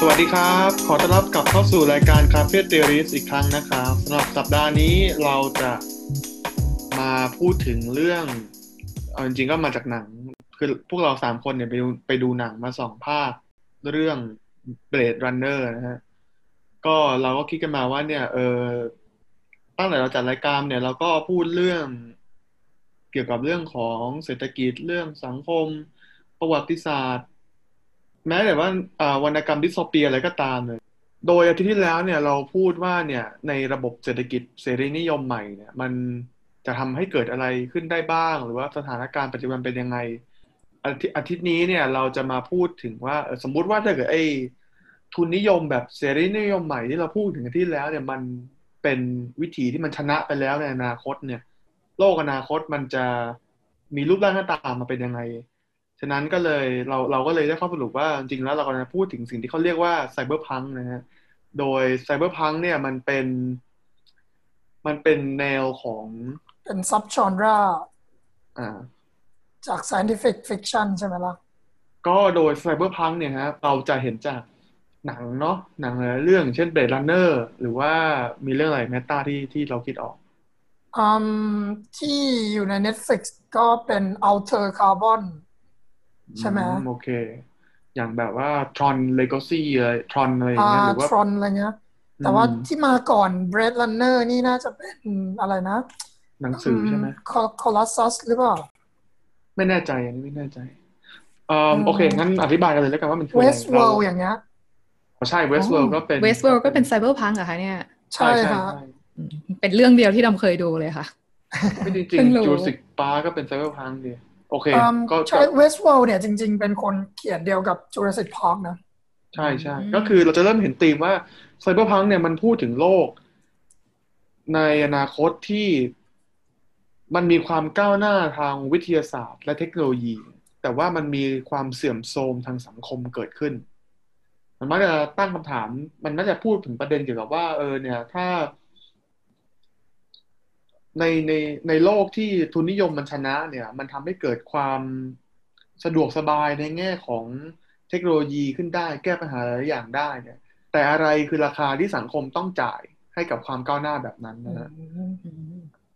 สวัสดีครับ ขอต้อนรับกลับเข้าสู่รายการ Cafe Theories อีกครั้งนะครับสำหรับสัปดาห์นี้เราจะมาพูดถึงเรื่องเอาจริงๆก็มาจากหนัง คือพวกเราสามคนเนี่ยไปดูไปดูหนังมาสองภาคเรื่อง Blade Runner นะฮะก็เราก็คิดกันมาว่าเนี่ย เออตั้งแต่เราจัดรายการเนี่ย เราก็พูดเรื่องเกี่ยวกับเรื่องของเศรษฐกิจเรื่องสังคม ประวัติศาสตร์ แม้แต่ว่าวรรณกรรมดิสโทเปียอะไรก็ตามเลย โดยอาทิตย์ที่แล้วเนี่ยเราพูดว่าเนี่ยในระบบเศรษฐกิจเสรีนิยมใหม่เนี่ยมันจะทำให้เกิดอะไรขึ้นได้บ้าง หรือว่าสถานการณ์ปัจจุบันเป็นยังไงอาทิตย์อาทิตย์นี้เนี่ยเราจะมาพูดถึงว่าสมมุติว่าถ้าเกิดไอ้ทุนนิยมแบบเสรีนิยมใหม่ที่เราพูดถึงอาทิตย์ที่แล้วเนี่ยมันเป็นวิธีที่มันชนะไปแล้วในอนาคตเนี่ย โลกอนาคตมันจะมีรูปร่างหน้าตามาเป็นยังไง ฉะนั้นก็เลยเราเราก็เลยได้ข้อสรุปว่าจริงๆแล้วเรากำลังจะพูดถึงสิ่งที่เขาเรียกว่า cyberpunk นะฮะโดย cyberpunk เนี่ยมันเป็น มันเป็นแนวของเป็น sub-genre อ่าจาก scientific fiction ใช่ไหมล่ะ ก็โดย cyberpunk เนี่ยฮะเราจะเห็นจากหนังเนาะหนังหลายเรื่องอย่างเช่น Blade Runner หรือว่ามีเรื่องอะไรแมตตาที่ที่เราคิดออกอืมที่อยู่ใน Netflix ก็เป็น Outer Carbon ใช่ไหมอืโอเค อย่างแบบว่า Tron Legacy อะไร Tron อะไรอย่างอ่าเงี้ยหรือว่า Tron อะไรเงี้ย แต่ว่าอืมที่มาก่อน Blade Runner นี่น่าจะเป็นอะไรนะ หนังสือใช่ไหมคอลัสซัสหรือเปล่า ไม่แน่ใจอันนี้ไม่แน่ใจเอ่ออืมโอเค งั้นอธิบายกันเลยแล้วกันว่ามันคืออะไร Westworld เราอย่างเงี้ยใช่ Westworld ก็เป็น West world ก็เป็น cyberpunk เหรอคะเนี่ย ใช่ใช่ค่ะใช่อืมเป็นเรื่องเดียวที่ดอมเคยดูเลยค่ะ ไม่จริงเพิ่งรู้ๆ Jurassic Park ก็เป็น Cyberpunk ดี โอเคอืมก็ใช่ Westworld เนี่ยจริง ๆ เป็นคนเขียนเดียวกับ Jurassic Park นะ ใช่ใช่อืมก็คือเราจะเริ่มเห็นธีมว่า Cyberpunk เนี่ยมันพูดถึงโลก ในอนาคตที่มันมีความก้าวหน้าทางวิทยาศาสตร์ และเทคโนโลยี แต่ว่ามันมีความเสื่อมโทรมทางสังคมเกิดขึ้น มันมักจะตั้งคำถาม มันน่าจะพูดถึงประเด็นเกี่ยวกับว่าเออเนี่ย ถ้า ในในในโลกที่ทุนนิยมมันชนะเนี่ย มันทำให้เกิดความสะดวกสบายในแง่ของเทคโนโลยีขึ้นได้ แก้ปัญหาหลายอย่างได้เนี่ย แต่อะไรคือราคาที่สังคมต้องจ่ายให้กับความก้าวหน้าแบบนั้นนะฮะ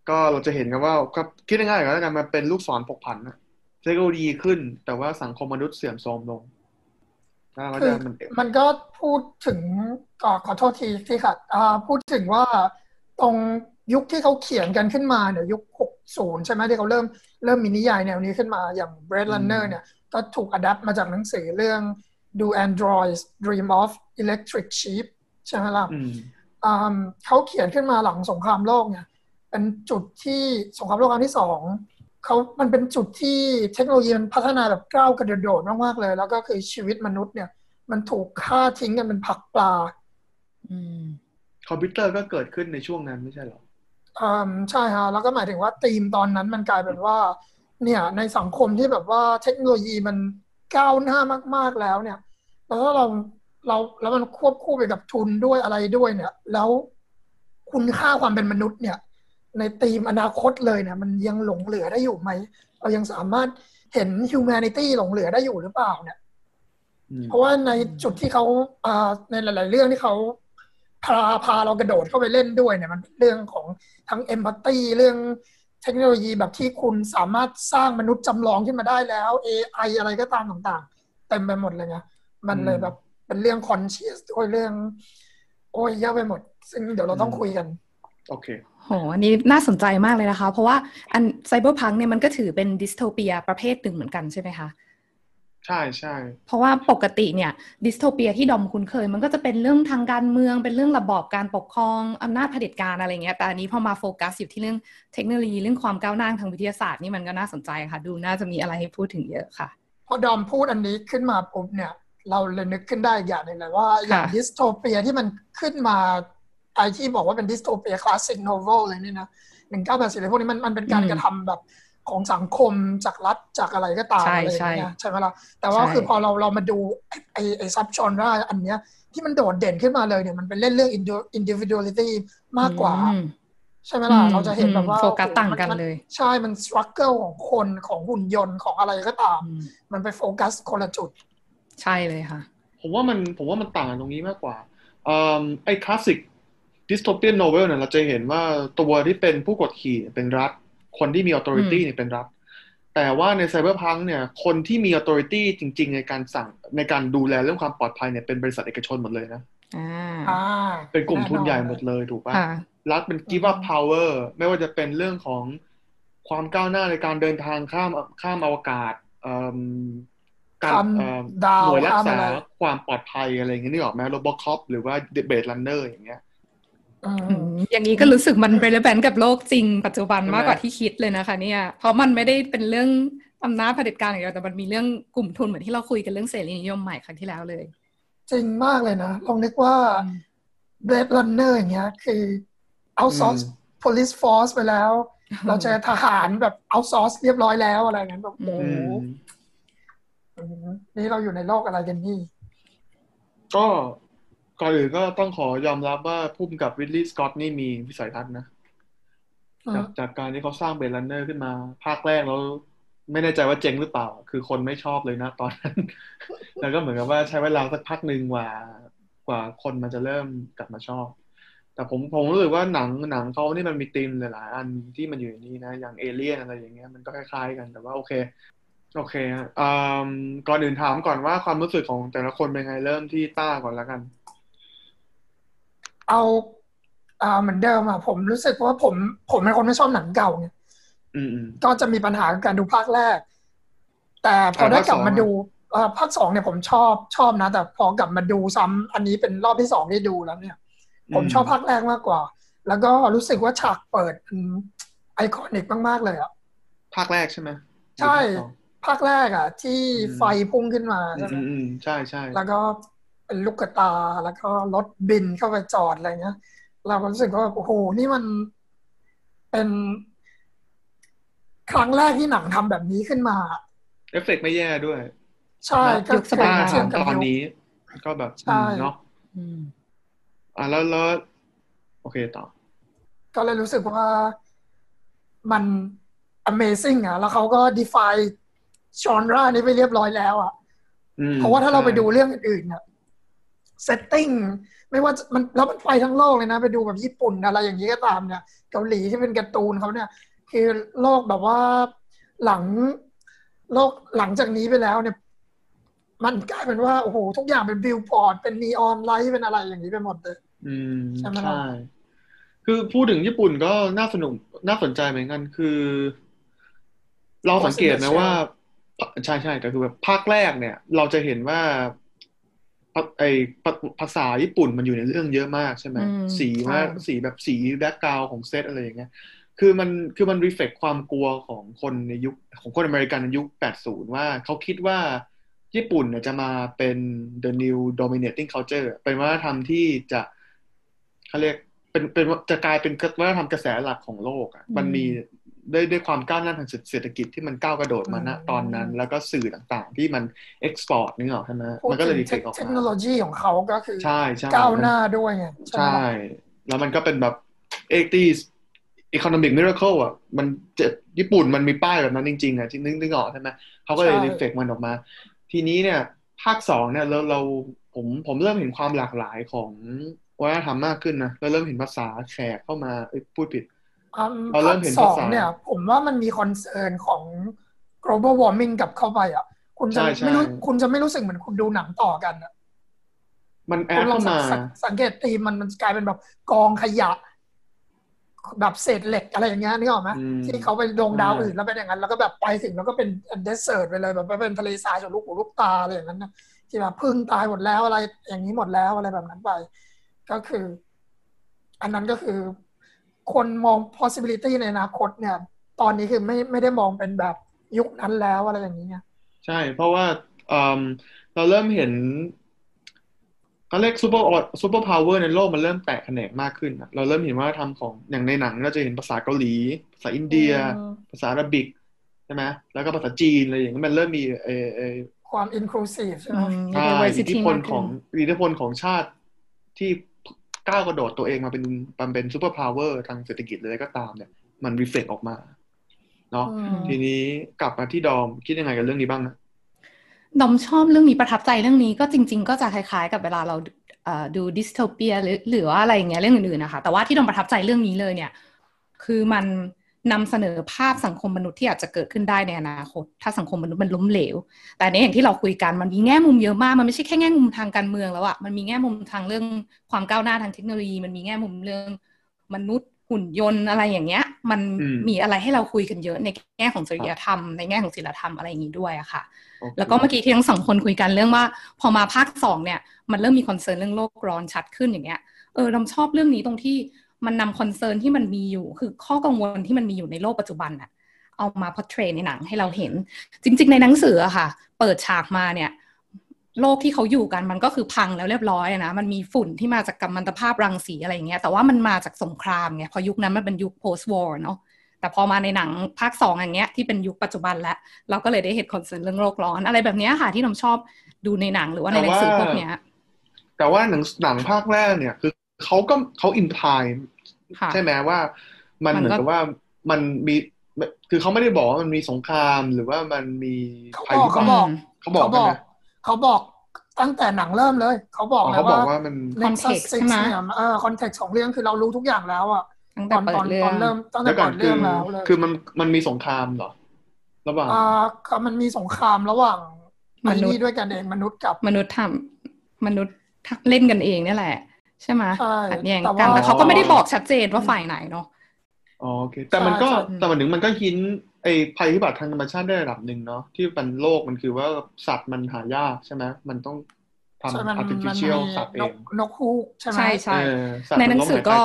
ก็เราจะเห็นกันว่าก็คิดง่ายๆก็แล้วกันมันเป็นลูกศรผกผันนะเทคโนโลยีขึ้น แต่ว่าสังคมมนุษย์เสื่อมโทรมลงแล้วก็คืจะอมันมันก็พูดถึงขอขอโทษทีที่ขัดอ่าพูดถึงว่าตรง ยุคที่เขาเขียนกันขึ้นมาเนี่ยยุค 60 ใช่ไหมที่เขาเริ่มเริ่มมีนิยายแนวนี้ขึ้นมาอย่าง Blade Runner เนี่ยก็ถูกอัดแอปมาจากหนังสือเรื่อง Do Androids Dream of Electric Sheep ใช่ไหมล่ะอืมอืมเขาเขียนขึ้นมาหลังสงครามโลกเนี่ยเป็นจุดที่สงครามโลกครั้งที่สองเขามันเป็นจุดที่เทคโนโลยีมันพัฒนาแบบก้าวกระโดดมากๆเลย แล้วก็คือชีวิตมนุษย์เนี่ย มันถูกฆ่าทิ้งกันเป็นผักปลาอืมคอมพิวเตอร์ก็เกิดขึ้นในช่วงนั้นไม่ใช่เหรอ อืมใช่ฮะแล้วก็หมายถึงว่าธีมตอนนั้นมันกลายเป็นว่า เนี่ย ในสังคมที่แบบว่าเทคโนโลยีมันก้าวหน้ามาก ๆแล้วเนี่ย แล้วถ้าเราเราแล้วมันควบคู่ไปกับทุนด้วยอะไรด้วยเนี่ย แล้วคุณค่าความเป็นมนุษย์เนี่ย ในธีมอนาคตเลยเนี่ย มันยังหลงเหลือได้อยู่ไหม เรายังสามารถเห็น humanity หลงเหลือได้อยู่หรือเปล่าเนี่ยอืมเพราะว่าในจุดที่เขาอ่าในหลาย ๆ เรื่องที่เขา พาพาเรากระโดดเข้าไปเล่นด้วยเนี่ยมันเป็นเรื่องของทั้งเอมพัตตีเรื่องเทคโนโลยีแบบที่คุณสามารถสร้างมนุษย์จำลองขึ้นมาได้แล้ว AI อะไรก็ตามต่างๆ เต็มไปหมดเลยไงมันเลยแบบเป็นเรื่อง conscious ด้วยเรื่อง โอ้ยเยอะไปหมด ซึ่งเดี๋ยวเราต้องคุยกัน โอเคโหอันนี้น่าสนใจมากเลยนะคะ เพราะว่าอัน cyberpunk เนี่ยมันก็ถือเป็น dystopia ประเภทหนึ่งเหมือนกันใช่ไหมคะ ใช่ใช่เพราะว่าปกติเนี่ย dystopia ที่ดอมคุ้นเคย มันก็จะเป็นเรื่องทางการเมืองเป็นเรื่องระบอบการปกครองอำนาจเผด็จการอะไรเงี้ยแต่อันนี้พอมาโฟกัสอยู่ที่เรื่องเทคโนโลยีเรื่องความก้าวหน้าทางวิทยาศาสตร์นี่มันก็น่าสนใจค่ะ ดูน่าจะมีอะไรให้พูดถึงเยอะค่ะ พอดอมพูดอันนี้ขึ้นมาปุ๊บเนี่ยเราเลยนึกขึ้นได้อีกอย่างหนึ่งเลยว่าอย่างค่ะ dystopia ที่มันขึ้นมาไอที่บอกว่าเป็น dystopia classic novel เลยเนี่ยนะหนึ่งเก้าแปดสี่อะไรพวกนี้มันมันเป็นการกระทำแบบ ของสังคมจากรัฐจากอะไรก็ตามใช่อะไรอย่างใช่เงี้ยใช่ไหมล่ะแต่ว่าใช่คือพอเราเรามาดูไอไอไอ sub-genre อันเนี้ยที่มันโดดเด่นขึ้นมาเลยเนี่ยมันเป็นเล่นเรื่อง individuality มากกว่าอืมใช่ไหมล่ะอืมเราจะเห็นแบบว่าโฟกัสต่างกันมัเลย ใช่มัน struggle ของคนของหุ่นยนต์ของอะไรก็ตามอืมมันไปโฟกัสคนละจุด ใช่เลยค่ะผมว่ามันผมว่ามันต่างกันตรงนี้มากกว่าเอ่อไอ้ classic dystopian novel เนี่ยเราจะเห็นว่าตัวที่เป็นผู้กดขี่เป็นรัฐ คนที่มีออ t h o r i t y เนี่ยเป็นรัฐ แต่ว่าใน cyberpunk เนี่ย คนที่มี authority จริง ๆ ในการสั่งในการดูแลเรื่องความปลอดภัยเนี่ยเป็นบริษัทเอกชนหมดเลยนะอ่าอ่าเป็นกลุ่มทุนใหญ่แอหมดเลยถูกป่ะค่ะรัฐเป็น give up power ไม่ว่าจะเป็นเรื่องของความก้าวหน้าในการเดินทางข้ามข้ามอวกาศเอิ่มการข้ามเอิ่มดาวหน่วยรักษาข้ามอะไรความปลอดภัยอะไรอย่างเงี้ยนึกออกไหม RoboCop หรือว่า Blade Runner อย่างเงี้ย อือืมมอย่างนี้ก็รู้สึกมัน relevant กับโลกจริง ปัจจุบันใช่ไหมมากกว่าที่คิดเลยนะคะ เนี่ย เพราะมันไม่ได้เป็นเรื่องอำนาจเผด็จการอย่างเดียวแต่มันมีเรื่องกลุ่มทุนเหมือนที่เราคุยกันเรื่องเสรีนิยมใหม่ครั้งที่แล้วเลย จริงมากเลยนะ ลองนึกว่า Blade Runner อย่างเงี้ย คือ outsource police force ไปแล้ว เราเจอทหารแบบ outsource เรียบร้อยแล้วอะไรอย่างนั้นแบบโอ้อืโหมอืมนี่เราอยู่ในโลกอะไรกันนี่ ก็ ก่อนอื่นก็ต้องขอยอมรับว่าพุ่มกับวิลลี่สกอตนี่มีวิสัยทัศน์นะอืมจากจากการที่เขาสร้างเบดลันเนอร์ขึ้นมา ภาคแรกแล้วไม่แน่ใจว่าเจ๋งหรือเปล่า คือคนไม่ชอบเลยนะตอนนั้น แล้วก็เหมือนกับว่าใช้เวลาสักพักหนึ่งกว่ากว่าคนมันจะเริ่มกลับมาชอบ แต่ผมผมรู้สึกว่าหนังหนังเขานี่มันมีธีมหลาย ๆ อันที่มันอยู่ในนี้นะ อย่างเอเลี่ยนอะไรอย่างเงี้ยมันก็คล้าย ๆ กันแต่ว่าโอเค โอเคฮะอืมก่อนอื่นถามก่อนว่าความรู้สึกของแต่ละคนเป็นไงเริ่มที่ต้าก่อนแล้วกัน เอาอ่าเหมือนเดิมอะผมรู้สึกว่าผมผมเป็นคนไม่ชอบหนังเก่าไงอืมอืมก็จะมีปัญหากับการดูภาคแรก แต่พออ่าได้ภาคกลับสองมาดูเอ่อภาคสองเนี่ยผมชอบชอบนะ แต่พอกลับมาดูซ้ำอันนี้เป็นรอบที่สองที่ดูแล้วเนี่ย ผมชอบภาคแรกมากกว่า แล้วก็รู้สึกว่าฉากเปิดไอคอนิกมากๆเลยอะภาคแรกใช่ไหมใช่หรือภาคสองภาคแรกอะ ที่อืมไฟพุ่งขึ้นมาอืใช่มไหมอืมอืมใช่ใช่แล้วก็ เป็นลูกกระตา แล้วก็รถบินเข้าไปจอดอะไรเงี้ย เราก็รู้สึกว่าโอ้โหนี่มันเป็นครั้งแรกที่หนังทำแบบนี้ขึ้นมาเอฟเฟกต์ไม่แย่ด้วย ใช่ก็ยุคสมัยถ้าเทียบกับทำตอนยุคนี้ ก็แบบใช่อืมเนาะอืมอะแล้วแล้วโอเคต่อ ก็เลยรู้สึกว่ามัน amazing อะ แล้วเขาก็ define genre นี้ไปเรียบร้อยแล้วอะอืมเพราะว่าถ้าเราใช่ไปดูเรื่องอื่นๆ เนี่ย setting ไม่ว่าจะมันแล้วมันไปทั้งโลกเลยนะ ไปดูแบบญี่ปุ่นอะไรอย่างนี้ก็ตามเนี่ยเกาหลีที่เป็นการ์ตูนเขาเนี่ย คือโลกแบบว่าหลังโลกหลังจากนี้ไปแล้วเนี่ย มันกลายเป็นว่าโอ้โหทุกอย่างเป็นบิลบอร์ดเป็น neon light เป็นอะไรอย่างนี้ไปหมดเลยอืมใช่ไหมล่ะใช่คือพูดถึงญี่ปุ่นก็น่าสนุกน่าสนใจเหมือนกันคือ เราสังเกตไหมว่าใช่ใช่แต่คือแบบภาคแรกเนี่ย เราจะเห็นว่าภา ไอภาภาษาญี่ปุ่นมันอยู่ในเรื่องเยอะมากใช่ไหมอืมสีว่าใช่สีแบบสี background ของเซตอะไรอย่างเงี้ยคือมันคือมัน reflect ความกลัวของคนในยุคของคนอเมริกันในยุค 80 ว่าเขาคิดว่าญี่ปุ่นเนี่ยจะมาเป็น the new dominating culture เป็นวัฒนธรรมที่จะเขาเรียกเป็นเป็นจะกลายเป็นวัฒนธรรมกระแสหลักของโลกอะมันมี ด้วยด้วยความก้าวหน้าทางเศรษฐกิจที่มันก้าวกระโดดมาณอืมตอนนั้น แล้วก็สื่อต่างๆ ที่มันเอ็กซ์พอร์ตนึกออกใช่ไหมพูดมันก็เลถึยงรีเฟกออกเทคมาโนโลยีของเขาก็คือใช่ใช่ก้าวหน้าด้วยไงใช่ไหมใช่ล่ะแล้วมันก็เป็นแบบ 80s economic miracle อะมันจะญี่ปุ่นมันมีป้ายแบบนั้นจริงๆอะที่นึกนึกออกใช่ไหมเขาก็เลยใช่รีเฟกมันออกมา ทีนี้เนี่ย ภาคสองเนี่ยเราเราผมผมเริ่มเห็นความหลากหลายของวัฒนธรรมมากขึ้นนะเราเริ่มเห็นภาษาแขกเข้ามาเอ้ยพูดผิด อืมเราเริ่มเห็นสองภาษาภาคสองเนี่ยผมว่ามันมี concern ของ global warming กับเข้าไปอะ คุณจะใช่ใช่ไม่รู้คุณจะไม่รู้สึกเหมือนคุณดูหนังต่อกันอะมันแอคุดณลองเข้าสังมาสังสังเกตตีมมันมันกลายเป็นแบบกองขยะ แบบเศษเหล็กอะไรอย่างเงี้ยนึกออกไหมอืมที่เขาไปดวงดาวใช่อื่นแล้วเป็นอย่างนั้น แล้วก็แบบไปถึงแล้วก็เป็นdesert ไปเลยแบบเป็นทะเลทรายสุดลูกหูลูกตาอะไรอย่างนั้นนะที่แบบผึ้งตายหมดแล้วอะไรอย่างนี้หมดแล้วอะไรแบบนั้นไป ก็คือ อันนั้นก็คือ คนมอง possibility ในอนาคตเนี่ย ตอนนี้คือไม่ไม่ได้มองเป็นแบบยุคนั้นแล้วอะไรอย่างนี้ไงใช่ เพราะว่าเอิ่มเราเริ่มเห็นเขาเรียก super superpower ในโลกมันเริ่มแตกแขนงมากขึ้นอะเราเริ่มเห็นว่าทำของอย่างในหนังเราจะเห็นภาษาเกาหลี ภาษาอินเดียอืมภาษา Arabic ใช่ไหมแล้วก็ภาษาจีนอะไรอย่างเงี้ยมันเริ่มมีเออเออความ inclusive ใช่ไหมอืมใช่ diversity อิทธิพลมากขึ้นของอิทธิพลของชาติที่ ก้าวกระโดดตัวเองมาเป็นมาเป็น superpower ทางเศรษฐกิจเลยก็ตามเนี่ย มัน reflect ออกมาเนาะอืมทีนี้กลับมาที่ดอมคิดยังไงกับเรื่องนี้บ้างนะดอมชอบเรื่องนี้ประทับใจเรื่องนี้ก็จริง ๆ ก็จะคล้ายๆ กับเวลาเราดู dystopia หรือหรือว่าอะไรอย่างเงี้ยเรื่องอื่นๆนะคะแต่ว่าที่ดอมประทับใจเรื่องนี้เลยเนี่ย คือมัน นำเสนอภาพสังคมมนุษย์ที่อาจจะเกิดขึ้นได้ในอนาคต ถ้าสังคมมนุษย์มันล้มเหลว แต่ในอย่างที่เราคุยกันมันมีแง่มุมเยอะมากมันไม่ใช่แค่แง่มุมทางการเมืองแล้วอะมันมีแง่มุมทางเรื่องความก้าวหน้าทางเทคโนโลยี มันมีแง่มุมเรื่องมนุษย์หุ่นยนต์อะไรอย่างเงี้ย มันมีอะไรให้เราคุยกันเยอะในแง่ของจริยธรรมในแง่ของศิลธรรมอะไรอย่างนี้ด้วยอะค่ะ แล้วก็เมื่อกี้ที่ทั้งสองคนคุยกันเรื่องว่า พอมาภาคสองเนี่ย มันเริ่มมีคอนเซิร์นเรื่องโลกร้อนชัดขึ้นอย่างเงี้ยเออเราชอบเรื่องนี้ตรงที่ มันนำ concern ที่มันมีอยู่ คือข้อกังวลที่มันมีอยู่ในโลกปัจจุบันอะเอามา portray ในหนังให้เราเห็น จริง ๆ ในหนังสืออะค่ะ เปิดฉากมาเนี่ย โลกที่เขาอยู่กันมันก็คือพังแล้วเรียบร้อยนะ มันมีฝุ่นที่มาจากกัมมันตภาพรังสีอะไรอย่างเงี้ยแต่ว่ามันมาจากสงครามไงพอยุคนั้นมันเป็นยุค post war เนาะแต่พอมาในหนังภาคสองอย่างเงี้ยที่เป็นยุคปัจจุบันแล้ว เราก็เลยได้เห็น concern เรื่องโลกร้อน อะไรแบบนี้ค่ะที่น้องชอบดูในหนังหรือว่าในหนังสือพวกเนี้ยแต่ว่าหนังหนังภาคแรกเนี่ยคือเขาก็เขาอินพาย ใช่ไหมว่า มันเหมือนกับว่ามันมีคือเขาไม่ได้บอกว่ามันมีสงครามหรือว่ามันมีภัยพิบัติเขาบอกเขาบอกเขาบอกตั้งแต่หนังเริ่มเลย เขาบอกเลยว่ามัน context ใช่ไหมเออ context ของเรื่องคือเรารู้ทุกอย่างแล้วอะตอนตอนตอนเริ่มตั้งแต่ก่อนเรื่องแล้วเลยคือมันมันมีสงครามเหรอระหว่างอ่ามันมีสงครามระหว่างมนุษย์ด้วยกันเองมนุษย์กับมนุษย์ทำมนุษย์เล่นกันเองนี่แหละ ใช่ไหมขัดแย้งกันแต่เขาก็ไม่ได้บอกชัดเจนว่าฝ่ายไหนเนาะอ๋อโอเค แต่มันก็แต่มันถึงมันก็หินไอภัยพิบัติทางธรรมชาติได้ระดับหนึ่งเนาะที่เป็นโลกมันคือว่าสัตว์มันหายากใช่ไหมมันต้องทำ artificial สัตว์เองนกฮูกใช่ไหมใช่ใช่ในหนังสือก็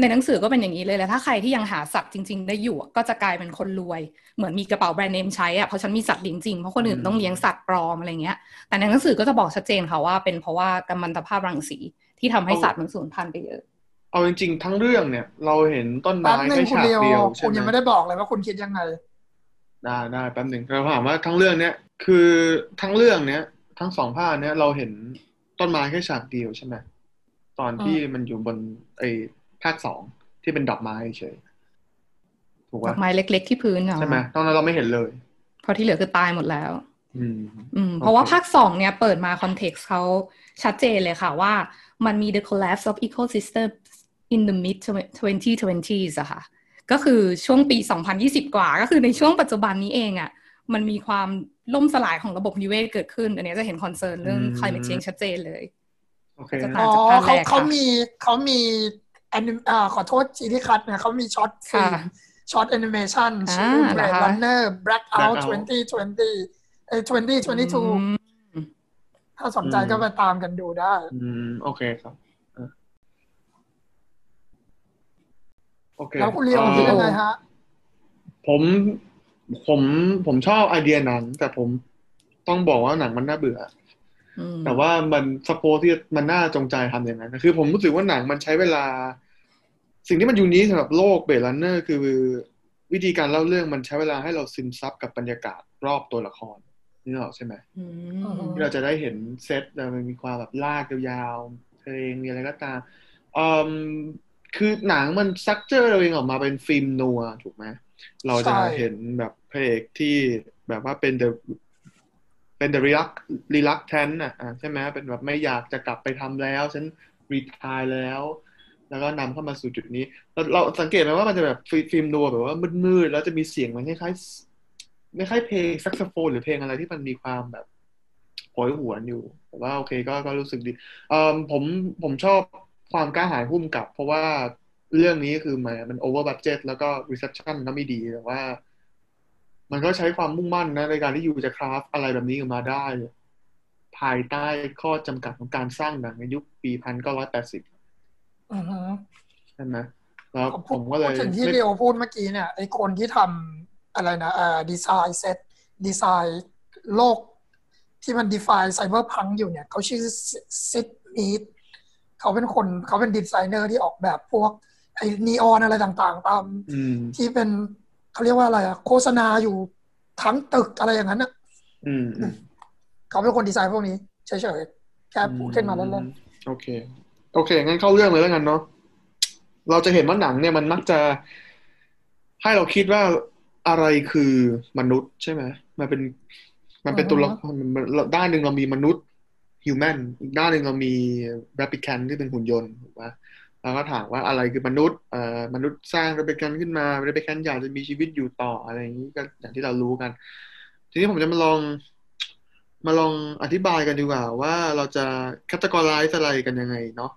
ในหนังสือก็เป็นอย่างนี้เลยแหละถ้าใครที่ยังหาสัตว์จริง ๆ ได้อยู่ก็จะกลายเป็นคนรวย เหมือนมีกระเป๋าแบรนด์เนมใช้อะเพราะฉันมีสัตว์จริงๆเพราะคนอื่นต้องเลี้ยงสัตว์ปลอมอะไรเงี้ยแต่ในหนังสือก็จะบอกชัดเจนค่ะว่าเป็นเพราะว่ากัมมันตภาพรังสี ที่ทำให้สัตว์มันสูญพันธุ์ไปเยอะ เอาจริงๆ ทั้งเรื่องเนี่ย เราเห็นต้นไม้แค่ฉากเดียวใช่ไหมคุณยังไม่ได้บอกเลยว่าคุณคิดยังไงได้ได้แป๊บหนึ่งเราถามว่าทั้งเรื่องเนี้ยคือทั้งเรื่องเนี้ย ทั้งสองภาคเนี้ยเราเห็นต้นไม้แค่ฉากเดียวใช่ไหมตอนที่มันอยู่บนไอ้ภาคสองที่เป็นดอกไม้เฉยถูกป่ะดอกไม้เล็ก ๆ ที่พื้นใช่ไหมตอนนั้นเราไม่เห็นเลย เพราะที่เหลือคือตายหมดแล้ว อืม อืม เพราะว่าภาคสองเนี่ยเปิดมา context เขาชัดเจนเลยค่ะว่า มันมี the collapse of ecosystem in the mid 2020s อะค่ะก็คือช่วงปี 2020 กว่า ก็คือในช่วงปัจจุบันนี้เองอะมันมีความล่มสลายของระบบนิเวศเกิดขึ้น อันนี้จะเห็น concern เรื่อง climate change ชัดเจนเลยจะต่างจากภาคแรกเขามีเขามี ani อ่าขอโทษทีที่ขัดเนี่ยเขามี short film short animation ชื่อ Blade Runner Blackout 2020เอ้2022 ถ้าสนใจก็ไปตามกันดูได้ อืม โอเคครับโอเคแล้วคุณเลียวคิดยังไงฮะ ผมผมผมชอบไอเดียหนัง แต่ผมต้องบอกว่าหนังมันน่าเบื่อแต่ว่ามันสปอร์ที่มันน่าจงใจทำอย่างนั้นคือผมรู้สึกว่าหนังมันใช้เวลา สิ่งที่มัน unique สำหรับโลก Blade Runner คือวิธีการเล่าเรื่องมันใช้เวลาให้เราซึมซับกับบรรยากาศรอบตัวละคร นี่หรอใช่ไหมที่เราจะได้เห็นเซตมันมีความแบบลากยาวๆเพลงมีอะไรก็ตามคือหนังมัน suggest ตัวเองออกมาเป็น film noir ถูกไหมเราจะเห็นแบบพระเอกที่แบบว่าเป็น the เป็น the reluc reluctant อะใช่ไหมเป็นแบบไม่อยากจะกลับไปทำแล้ว ฉัน retire แล้ว แล้วก็นำเข้ามาสู่จุดนี้ เราเราสังเกตไหมว่ามันจะแบบ film noir แบบว่ามืดๆแล้วจะมีเสียงมันคล้ายๆ ไม่คล้ายเพลงแซกโซโฟนหรือเพลงอะไรที่มันมีความแบบโหยหวนอยู่แต่ว่าโอเคก็ก็รู้สึกดีเอ่อผมผมชอบความกล้าหาญพุ่มกับ เพราะว่าเรื่องนี้คือมันมัน over budget แล้วก็ reception ก็ไม่ดีแต่ว่า มันก็ใช้ความมุ่งมั่นนะในการที่อยู่จะ craft อะไรแบบนี้ออกมาได้ ภายใต้ข้อจำกัดของการสร้างหนังในยุคปีพันเก้าร้อยแปดสิบใช่ไหมแล้วผมก็เลยถึงที่เลียวพูดเมื่อกี้เนี่ยไอคนที่ทำ อะไรนะเอ่อ design set design โลกที่มัน define cyberpunk อยู่เนี่ยเขาชื่อซิดมีดเขาเป็นคนเขาเป็นดีไซเนอร์ที่ออกแบบพวกไอ้นีออนอะไรต่างๆ ตามที่เป็นเขาเรียกว่าอะไรอะโฆษณาอยู่ทั้งตึกอะไรอย่างนั้นอะเขาเป็นคนดีไซน์พวกนี้เฉยๆแค่พูดขึ้นมาเล่นๆโอเค โอเค งั้นเข้าเรื่องเลยแล้วกันเนาะเราจะเห็นว่าหนังเนี่ยมันมักจะให้เราคิดว่า อะไรคือมนุษย์ใช่ไหมมันเป็น มันเป็นตัวละครมันด้านหนึ่งเรามีมนุษย์ human อีกด้านหนึ่งเรามี replicant ที่เป็นหุ่นยนต์ถูกปะแล้วก็ถามว่าอะไรคือมนุษย์เอ่อมนุษย์สร้าง replicant ขึ้นมา replicant อยากจะมีชีวิตอยู่ต่ออะไรอย่างนี้ก็อย่างที่เรารู้กัน ทีนี้ผมจะมาลองมาลองอธิบายกันดีกว่า ว่าเราจะ categorize อะไรกันยังไงเนาะ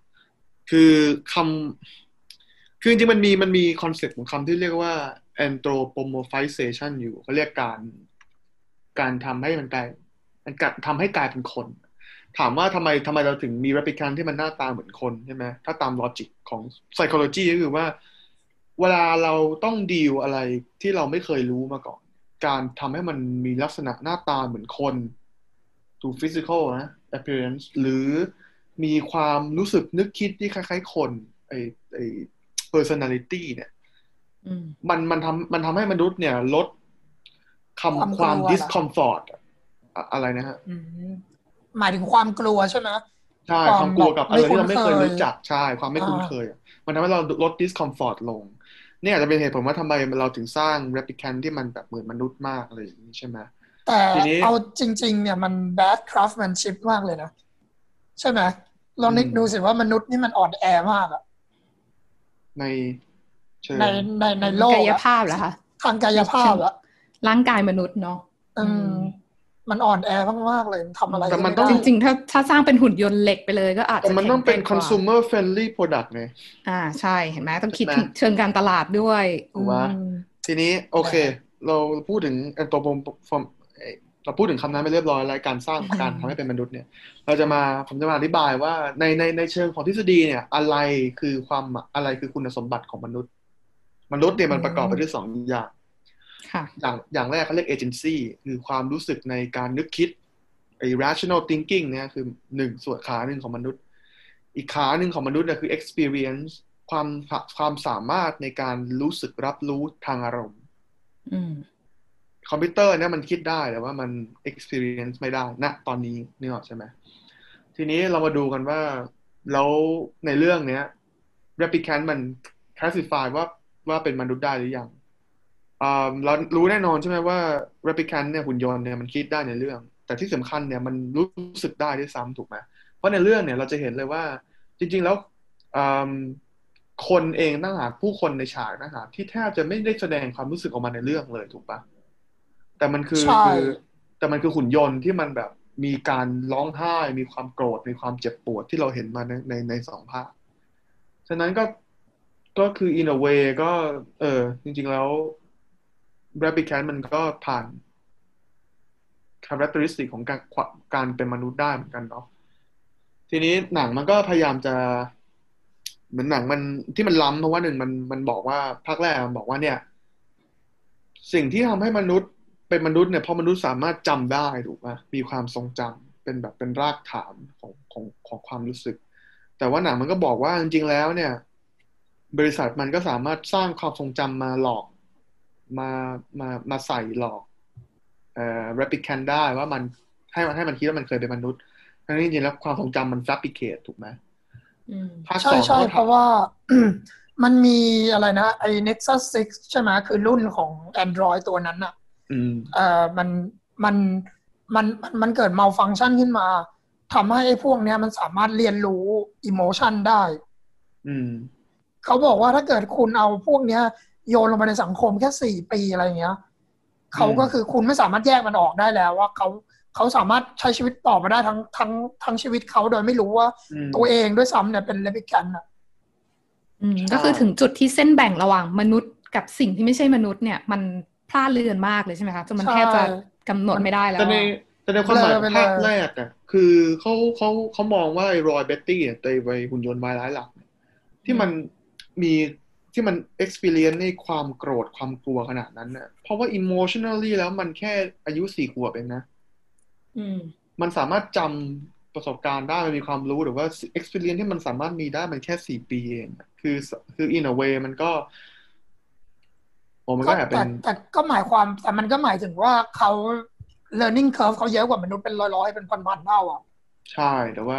คือคำคือจริงๆมันมีมันมี concept ของคำที่เรียกว่า anthropomorphization อยู่เขาเรียกการ การทำให้มันกลายมันทำให้กลายเป็นคน ถามว่าทำไมทำไมเราถึงมี replicant ที่มันหน้าตาเหมือนคนใช่ไหมถ้าตามลอจิกของ psychology ก็คือว่า เวลาเราต้องดีลอะไรที่เราไม่เคยรู้มาก่อน การทำให้มันมีลักษณะหน้าตาเหมือนคนดู physical นะ appearance หรือมีความรู้สึกนึกคิดที่คล้ายๆคนไอไอ personality เนี่ย มมันมันทำมันทำให้มนุษย์เนี่ยลดคำความ discomfort อะอะไรนะฮะอืมหมายถึงความกลัวใช่ไหมใช่ ความความกลัวกับอะไรที่เราไม่เคยไม่คุ้นเคยรู้จัก ใช่ ความไม่คุ้นอ่าเคยอะมันทำให้เราลด discomfort ลง เนี่ยอาจจะเป็นเหตุผลว่าทำไมเราถึงสร้าง replicant ที่มันแบบเหมือนมนุษย์มากอะไรอย่างนี้ใช่ไหมแต่ทีนี้เอาจริง ๆ เนี่ยมัน bad craftsmanship มากเลยนะ ใช่ไหมลองนึกอืมดูสิว่ามนุษย์นี่มันอ่อนแอมากอะในเชิง ในในในโลกกายอะภาพเหรอคะทางกายภาพอะร่างกายมนุษย์เนาะอืมมันอ่อนแอมากๆเลยมันทำอะไรแต่มันไได้ต้องจริงๆ ถ้าถ้าสร้างเป็นหุ่นยนต์เหล็กไปเลยก็อาจแต่จะมันต้องเป็นแข็งแกร่กว่า consumer friendly product ไงอ่าใช่เห็นไหมต้องคิดใช่ไหมถึงเชิงการตลาดด้วยถูกปะอืมทีนี้โอเค เราพูดถึง anthropomorph เราพูดถึงคำนั้นไปเรียบร้อยแล้วการสร้างอืมการทำให้เป็นมนุษย์เนี่ย เราจะมาผมจะมาอธิบายว่าในในในเชิงของทฤษฎีเนี่ย อะไรคือความอะไรคือคุณสมบัติของมนุษย์ มนุษย์เนี่ยมันประกอบไปด้วยสองอย่างค่ะอย่างอย่างแรกเขาเรียก agency คือความรู้สึกในการนึกคิดไอ้ rational thinking เนี่ยคือหนึ่งส่วนขาหนึ่งของมนุษย์ อีกขาหนึ่งของมนุษย์เนี่ยคือ experience ความความสามารถในการรู้สึกรับรู้ทางอารมณ์อืมคอมพิวเตอร์เนี่ยมันคิดได้แต่ว่ามัน experience ไม่ได้ณตอนนี้นี่หรอกใช่ไหมทีนี้เรามาดูกันว่า แล้วในเรื่องเนี้ย replicant มัน classify ว่า ว่าเป็นมนุษย์ได้หรือยังอ่าเรารู้แน่นอนใช่ไหมว่า replicant เนี่ยหุ่นยนต์เนี่ยมันคิดได้ในเรื่อง แต่ที่สำคัญเนี่ยมันรู้สึกได้ด้วยซ้ำถูกไหมเพราะในเรื่องเนี่ยเราจะเห็นเลยว่าจริง ๆแล้วอืมคนเองต่างหากผู้คนในฉากต่างหากที่แทบจะไม่ได้แสดงความรู้สึกออกมาในเรื่องเลยถูกปะแต่มันคือใช่คือ แต่มันคือหุ่นยนต์ที่มันแบบมีการร้องไห้ มีความโกรธมีความเจ็บปวดที่เราเห็นมาในในในสองภาคฉะนั้นก็ ก็คือ in a way ก็ เออ จริง ๆ แล้ว replicant มันก็ผ่าน characteristic ของการการเป็นมนุษย์ได้เหมือนกันเนาะทีนี้หนังมันก็พยายามจะ เหมือนหนังมันที่มันล้ำเพราะว่าหนึ่งมันมันบอกว่าภาคแรกมันบอกว่าเนี่ย สิ่งที่ทำให้มนุษย์เป็นมนุษย์เนี่ยเพราะมนุษย์สามารถจำได้ถูกไหมมีความทรงจำเป็นแบบเป็นรากฐานของของของความรู้สึก แต่ว่าหนังมันก็บอกว่าจริงๆแล้วเนี่ย บริษัทมันก็สามารถสร้างความทรงจำมาหลอกมามามาใส่หลอกเอ่อ replicant ได้ว่ามันให้มันให้มันคิดว่ามันเคยเป็นมนุษย์ทั้งนี้จริงๆแล้วความทรงจำมัน fabricate ถูกไหมอืมภาคสใช่องใช่ก็เพราะว่ามันมีอะไรนะไอ้ Nexus 6 ใช่ไหมคือรุ่นของ Android ตัวนั้นอะอืมเอ่อมันมันมันมันมันเกิด malfunction ขึ้นมาทำให้ไอ้พวกเนี้ยมันสามารถเรียนรู้ emotion ได้ อืม เขาบอกว่าถ้าเกิดคุณเอาพวกเนี้ย โยนลงไปในสังคมแค่สี่ปีอะไรอย่างเงี้ยเขาก็คือคุณไม่สามารถแยกมันออกได้แล้วว่าเขาเขาสามารถใช้ชีวิตต่อมาได้ทั้งทั้งทั้งชีวิตเขาโดยไม่รู้ว่าอืมตัวเองด้วยซ้ำเนี่ยเป็น replicant อะอืมใช่ก็คือถึงจุดที่เส้นแบ่งระหว่างมนุษย์กับสิ่งที่ไม่ใช่มนุษย์เนี่ย มันพร่าเลือนมากเลยใช่ไหมคะจนมันแทบจะกำหนดไม่ได้แล้วแต่ในอะแต่ในความหมายภาคแรกอะคือเขาเขาเขามองว่าไอ้ Roy Batty เนี่ยตัวไอ้หุ่นยนต์วายร้ายหลักเนี่ยที่มัน มีที่มัน experience ในความโกรธความกลัวขนาดนั้นน่ะเพราะว่า emotionally แล้วมันแค่อายุสี่ขวบเองนะอืมมันสามารถจำประสบการณ์ได้มันมีความรู้หรือว่า experience ที่มันสามารถมีได้มันแค่สี่ปีเองอะคือคือ in a way มันก็โอ้มันก็แอบเป็แต่นแต่ก็หมายความแต่มันก็หมายถึงว่าเขา learning curve เขาเยอะกว่ามนุษย์เป็นร้อยๆ เป็นพันๆเท่าอะ ใช่ แต่ว่า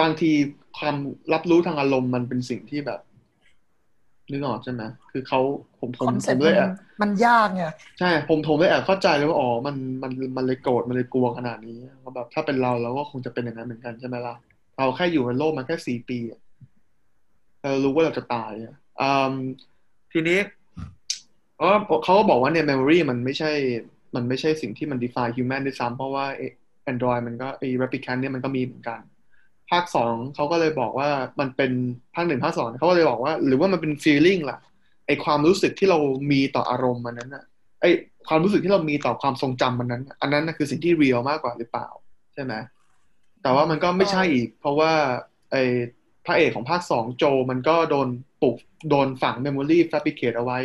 บางทีความรับรู้ทางอารมณ์มันเป็นสิ่งที่แบบ นึกออกใช่ไหมคือเขาผมผมคอนผเซ็ปมต์เลยมัแอนบมันยากไงใช่ผมผมเลยแอบเข้าใจเลยว่าอ๋อมันมันมันเลยโกรธมันเลยกลัวขนาดนี้ว่าแบบถ้าเป็นเราเราก็คงจะเป็นอย่างนั้นเหมือนกันใช่ไหมล่ะเราแค่อยู่ในโลกมาแค่สี่ปีอะเรารู้ว่าเราจะตายอะอืมทีนี้เออเขาก็บอกว่าเนี่ย memory มันไม่ใช่ มันไม่ใช่สิ่งที่มัน define human ด้วยซ้ำเพราะว่า Android มันก็ไอ้ replicant เนี่ยมันก็มีเหมือนกัน ภาคสองเขาก็เลยบอกว่ามันเป็นภาคหนึ่งภาคสองเขาก็เลยบอกว่า หรือว่ามันเป็น feeling ล่ะไอความรู้สึกที่เรามีต่ออารมณ์มันนั้นอะไอความรู้สึกที่เรามีต่อความทรงจำมันนั้น อันนั้นนะคือสิ่งที่ real มากกว่าหรือเปล่า ใช่ไหมแต่ว่ามันก็ไม่ใช่อีก เพราะว่าไอพระเอกของภาคสองโจมันก็โดนปลูกโดนฝัง memory fabricate เอาไว้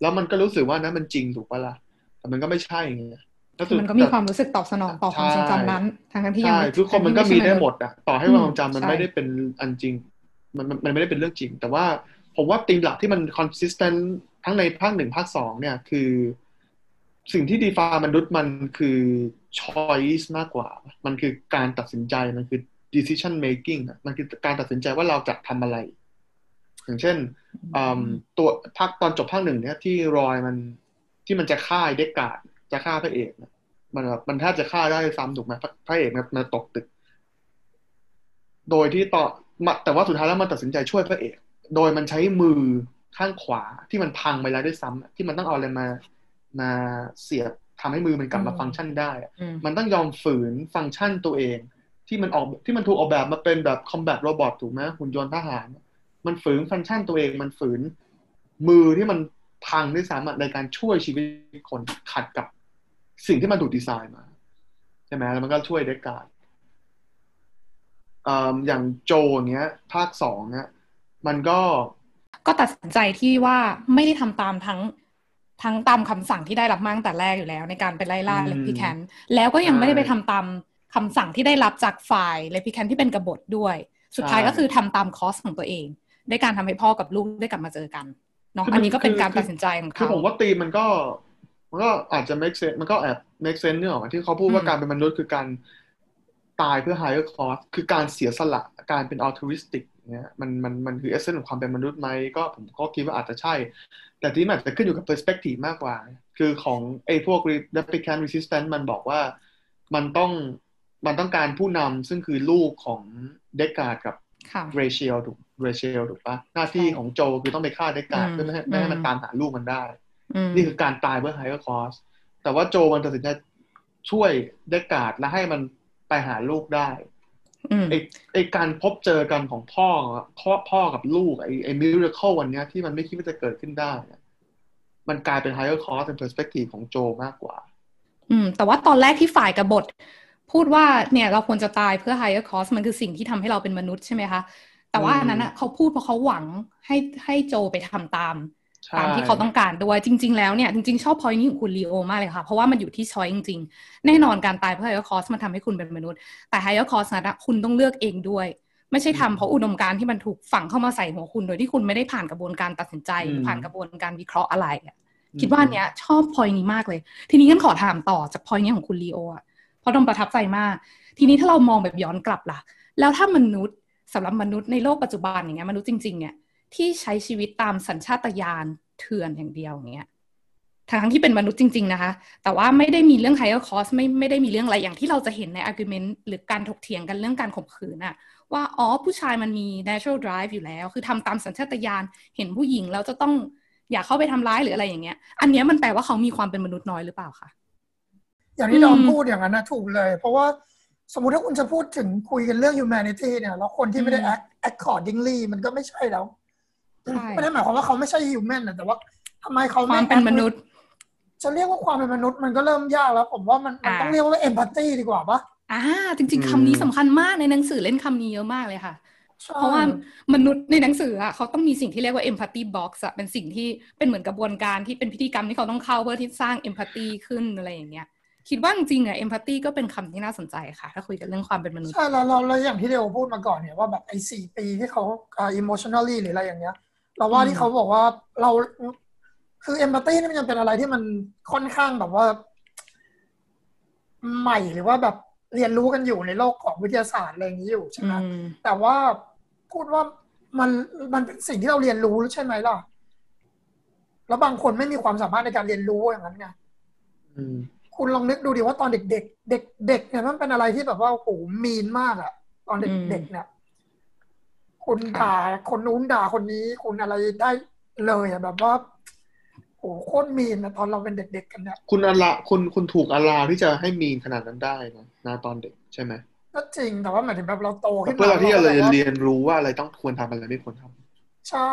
แล้วมันก็รู้สึกว่านั้นมันจริงถูกปะล่ะแต่มันก็ไม่ใช่ไงแล้ วสุดมันก็มีความรู้สึกตอบสนองต่อความทรงจำนั้นทั้งๆที่ยังใช่ไม่ทุกคนมันก็มีได้หมดอะต่อให้อืมความจำมันใช่ไม่ได้เป็นอันจริงมันมันมันไม่ได้เป็นเรื่องจริง แต่ว่าผมว่าธีมหลักที่มัน consistent ทั้งในภาคหนึ่งภาคสองเนี่ยคือ สิ่งที่ define มนุษย์มันคือ choice มากกว่า มันคือการตัดสินใจมันคือ decision making อะมันคือการตัดสินใจว่าเราจะทำอะไร อย่างเช่นอืมตัวภาคตอนจบภาคหนึ่งเนี่ยที่รอยมันที่มันจะฆ่าไอ้เด็กกาด จะฆ่าพระเอกเนี่ยมันแบบมันแทบจะฆ่าได้ซ้ำถูกไหมพระพระเอกมันมันตกตึก โดยที่ต่อมาแต่ว่าสุดท้ายแล้วมันตัดสินใจช่วยพระเอก โดยมันใช้มือข้างขวาที่มันพังไปแล้วด้วยซ้ำอะที่มันต้องเอาอะไรมามาเสียบทำให้มือมันกลับมาอืมฟังก์ชันได้อะอืมมันต้องยอมฝืนฟังก์ชันตัวเอง ที่มันออกที่มันถูกออกแบบมาเป็นแบบคอมแบทโรบอทถูกไหมหุ่นยนต์ทหาร มันฝืนฟังก์ชันตัวเอง มันฝืนมือที่มันพังด้วยซ้ำอะในการช่วยชีวิตคนขัดกับ สิ่งที่มันถูกดีไซน์มาใช่ไหมแล้วมันก็ช่วยเด็กการ์ดอืมอย่างโจเนี้ย ภาคสองเนี้ยมันก็ก็ตัดสินใจที่ว่าไม่ได้ทำตามทั้งทั้งตามคำสั่งที่ได้รับมาตั้งแต่แรกอยู่แล้ว ในการไปไล่ล่าอืมเลพิแคนแล้วก็ยังไม่ได้ไปใช่ทำตามคำสั่งที่ได้รับจากฝ่ายเลพิแคนที่เป็นกบฏด้วย สุดท้ายใช่ก็คือทำตามคอสของตัวเองด้วยการทำให้พ่อกับลูกได้กลับมาเจอกันเนาะคือมันอันนี้ก็เป็นคือการคือตัดสินใจของคือเขาผมว่าตีมมันก็ มันก็อาจจะ make sense มันก็แอบ make sense เนี่ยหรอกที่เขาพูดว่าอืมการเป็นมนุษย์คือการตายเพื่อ higher cause คือการเสียสละการเป็น altruistic เนี่ยมันมันมันคือ essence ของความเป็นมนุษย์ไหมก็ผมก็คิดว่าอาจจะใช่ แต่ที่มันอาจจะขึ้นอยู่กับ perspective มากกว่า คือของไอ้พวก replicant resistance มันบอกว่ามันต้องมันต้องการผู้นำซึ่งคือลูกของเดกาดกับค่ะเรเชียลถูกเรเชียลถูกปะหน้าที่ของโจคือต้องไปฆ่าเดกาดอืมเพื่อไม่ให้ไม่ให้มันอืมตามหาลูกมันได้อืม นี่คือการตายเพื่อ higher cause แต่ว่าโจมันตัดสินใจช่วยเดกาดและให้มันไปหาลูกได้อืมไอไอการพบเจอกันของพ่อพ่อพ่อกับลูกไอไอ miracle วันเนี้ยที่มันไม่คิดว่าจะเกิดขึ้นได้เนี่ยมันกลายเป็น higher cause เป็น perspective ของโจมากกว่า อืม แต่ว่าตอนแรกที่ฝ่ายกบฏพูดว่าเนี่ยเราควรจะตายเพื่อ higher cost มันคือสิ่งที่ทำให้เราเป็นมนุษย์ใช่ไหมคะ แต่ว่าอืมอันนั้นอะเขาพูดเพราะเขาหวังให้ให้โจไปทำตามใช่ ตามที่เขาต้องการด้วยจริง ๆ แล้วเนี่ยจริง ๆ ชอบพอยนี้ของคุณลีโอมากเลยค่ะ เพราะว่ามันอยู่ที่ช้อยจริง ๆ แน่นอนการตายเพื่อ higher cost มันทำให้คุณเป็นมนุษย์ แต่ higher cost นั้นอะคุณต้องเลือกเองด้วย ไม่ใช่ทำเพราะอุดมการณ์ที่มันถูกฝังเข้ามาใส่หัวคุณ โดยที่คุณไม่ได้ผ่านกระบวนการตัดสินใจหรือผ่านกระบวนการวิเคราะห์อะไรอะคิดว่าอันเนี้ยชอบพอยนี้มากเลย ทีนี้งั้นขอถามต่อจากพอยนี้ของคุณลีโออะเพราะดมประทับใจมาก ทีนี้ถ้าเรามองแบบย้อนกลับล่ะ แล้วถ้ามนุษย์สำหรับมนุษย์ในโลกปัจจุบันอย่างเงี้ยมนุษย์จริงๆเนี่ย ที่ใช้ชีวิตตามสัญชาตญาณเถื่อนอย่างเดียวอย่างเงี้ยทั้งที่เป็นมนุษย์จริง ๆ นะคะ แต่ว่าไม่ได้มีเรื่อง higher cost ไม่ไม่ได้มีเรื่องอะไรอย่างที่เราจะเห็นใน argument หรือการถกเถียงกันเรื่องการข่มขืนอะว่า อ๋อ ผู้ชายมันมี natural drive อยู่แล้ว คือทำตามสัญชาตญาณเห็นผู้หญิงแล้วจะต้องอยากเข้าไปทำร้ายหรืออะไรอย่างเงี้ย อันเนี้ยมันแปลว่าเขามีความเป็นมนุษย์น้อยหรือเปล่าคะอย่างที่ดอมอืมพูดอย่างนั้นนะถูกเลย เพราะว่าสมมุติถ้าคุณจะพูดถึงคุยกันเรื่อง humanity เนี่ยแล้วคนที่ไม่ได้ act accordingly มันก็ไม่ใช่แล้วใช่ ไม่ได้หมายความว่าเขาไม่ใช่ human นะแต่ว่าทำไมเขาคไม่วามเป็น act มนุษย์ จะเรียกว่าความเป็นมนุษย์มันก็เริ่มยากแล้ว ผมว่ามันมันอ่าต้องเรียกว่า empathy ดีกว่าปะอ่า จริง ๆคำนี้สำคัญมากในหนังสือเล่นคำนี้เยอะมากเลยค่ะใช่เพราะว่ามนุษย์ในหนังสืออะเขาต้องมีสิ่งที่เรียกว่า empathy box อะเป็นสิ่งที่เป็นเหมือนกระบวนการที่เป็นพิธีกรรมที่เขาต้องเข้าเพื่อที่สร้าง empathy ขึ้นอะไรอย่างเงี้ยคิดว่าจริงๆอะ empathy ก็เป็นคำที่น่าสนใจค่ะ ถ้าคุยกันเรื่องความเป็นมนุษย์ใช่แล้วเราเราอย่างที่เดวพูดมาก่อนเนี่ยว่าแบบไอ้สี่ปีที่เขาอ่า emotionally หรืออะไรอย่างเงี้ย เราว่าอืมที่เขาบอกว่าเราคือ empathy นี่มันยังเป็นอะไรที่มันค่อนข้างแบบว่า ใหม่หรือว่าแบบเรียนรู้กันอยู่ในโลกของวิทยาศาสตร์อะไรอย่างนี้อยู่ใช่ไหมอืมแต่ว่าพูดว่ามันมันเป็นสิ่งที่เราเรียนรู้ใช่ไหมล่ะ แล้วบางคนไม่มีความสามารถในการเรียนรู้อย่างนั้นไงอืมคุณลองนึกดูดิว่าตอนเด็ก ๆ เด็กเด็กเนี่ยมันเป็นอะไรที่แบบว่าโอ้โหมีนมากอะตอนเด็กๆเนี่ย คุณด่าคนนู้นด่าคนนี้ คุณอะไรได้เลยอะแบบว่าโอ้โหโคตรมีนนะตอนเราเป็นเด็กๆกันเนี่ยคุณอลาคุณคุณถูกอลาที่จะให้มีนขนาดนั้นได้นะนะตอนเด็กใช่ไหมก็จริงแต่ว่าหมายถึงแบบเราโตขึ้นมาเพื่อเราที่จะเลยก็แบบว่าเรียนรู้ว่าอะไรต้องควรทำอะไรไม่ควรทำใช่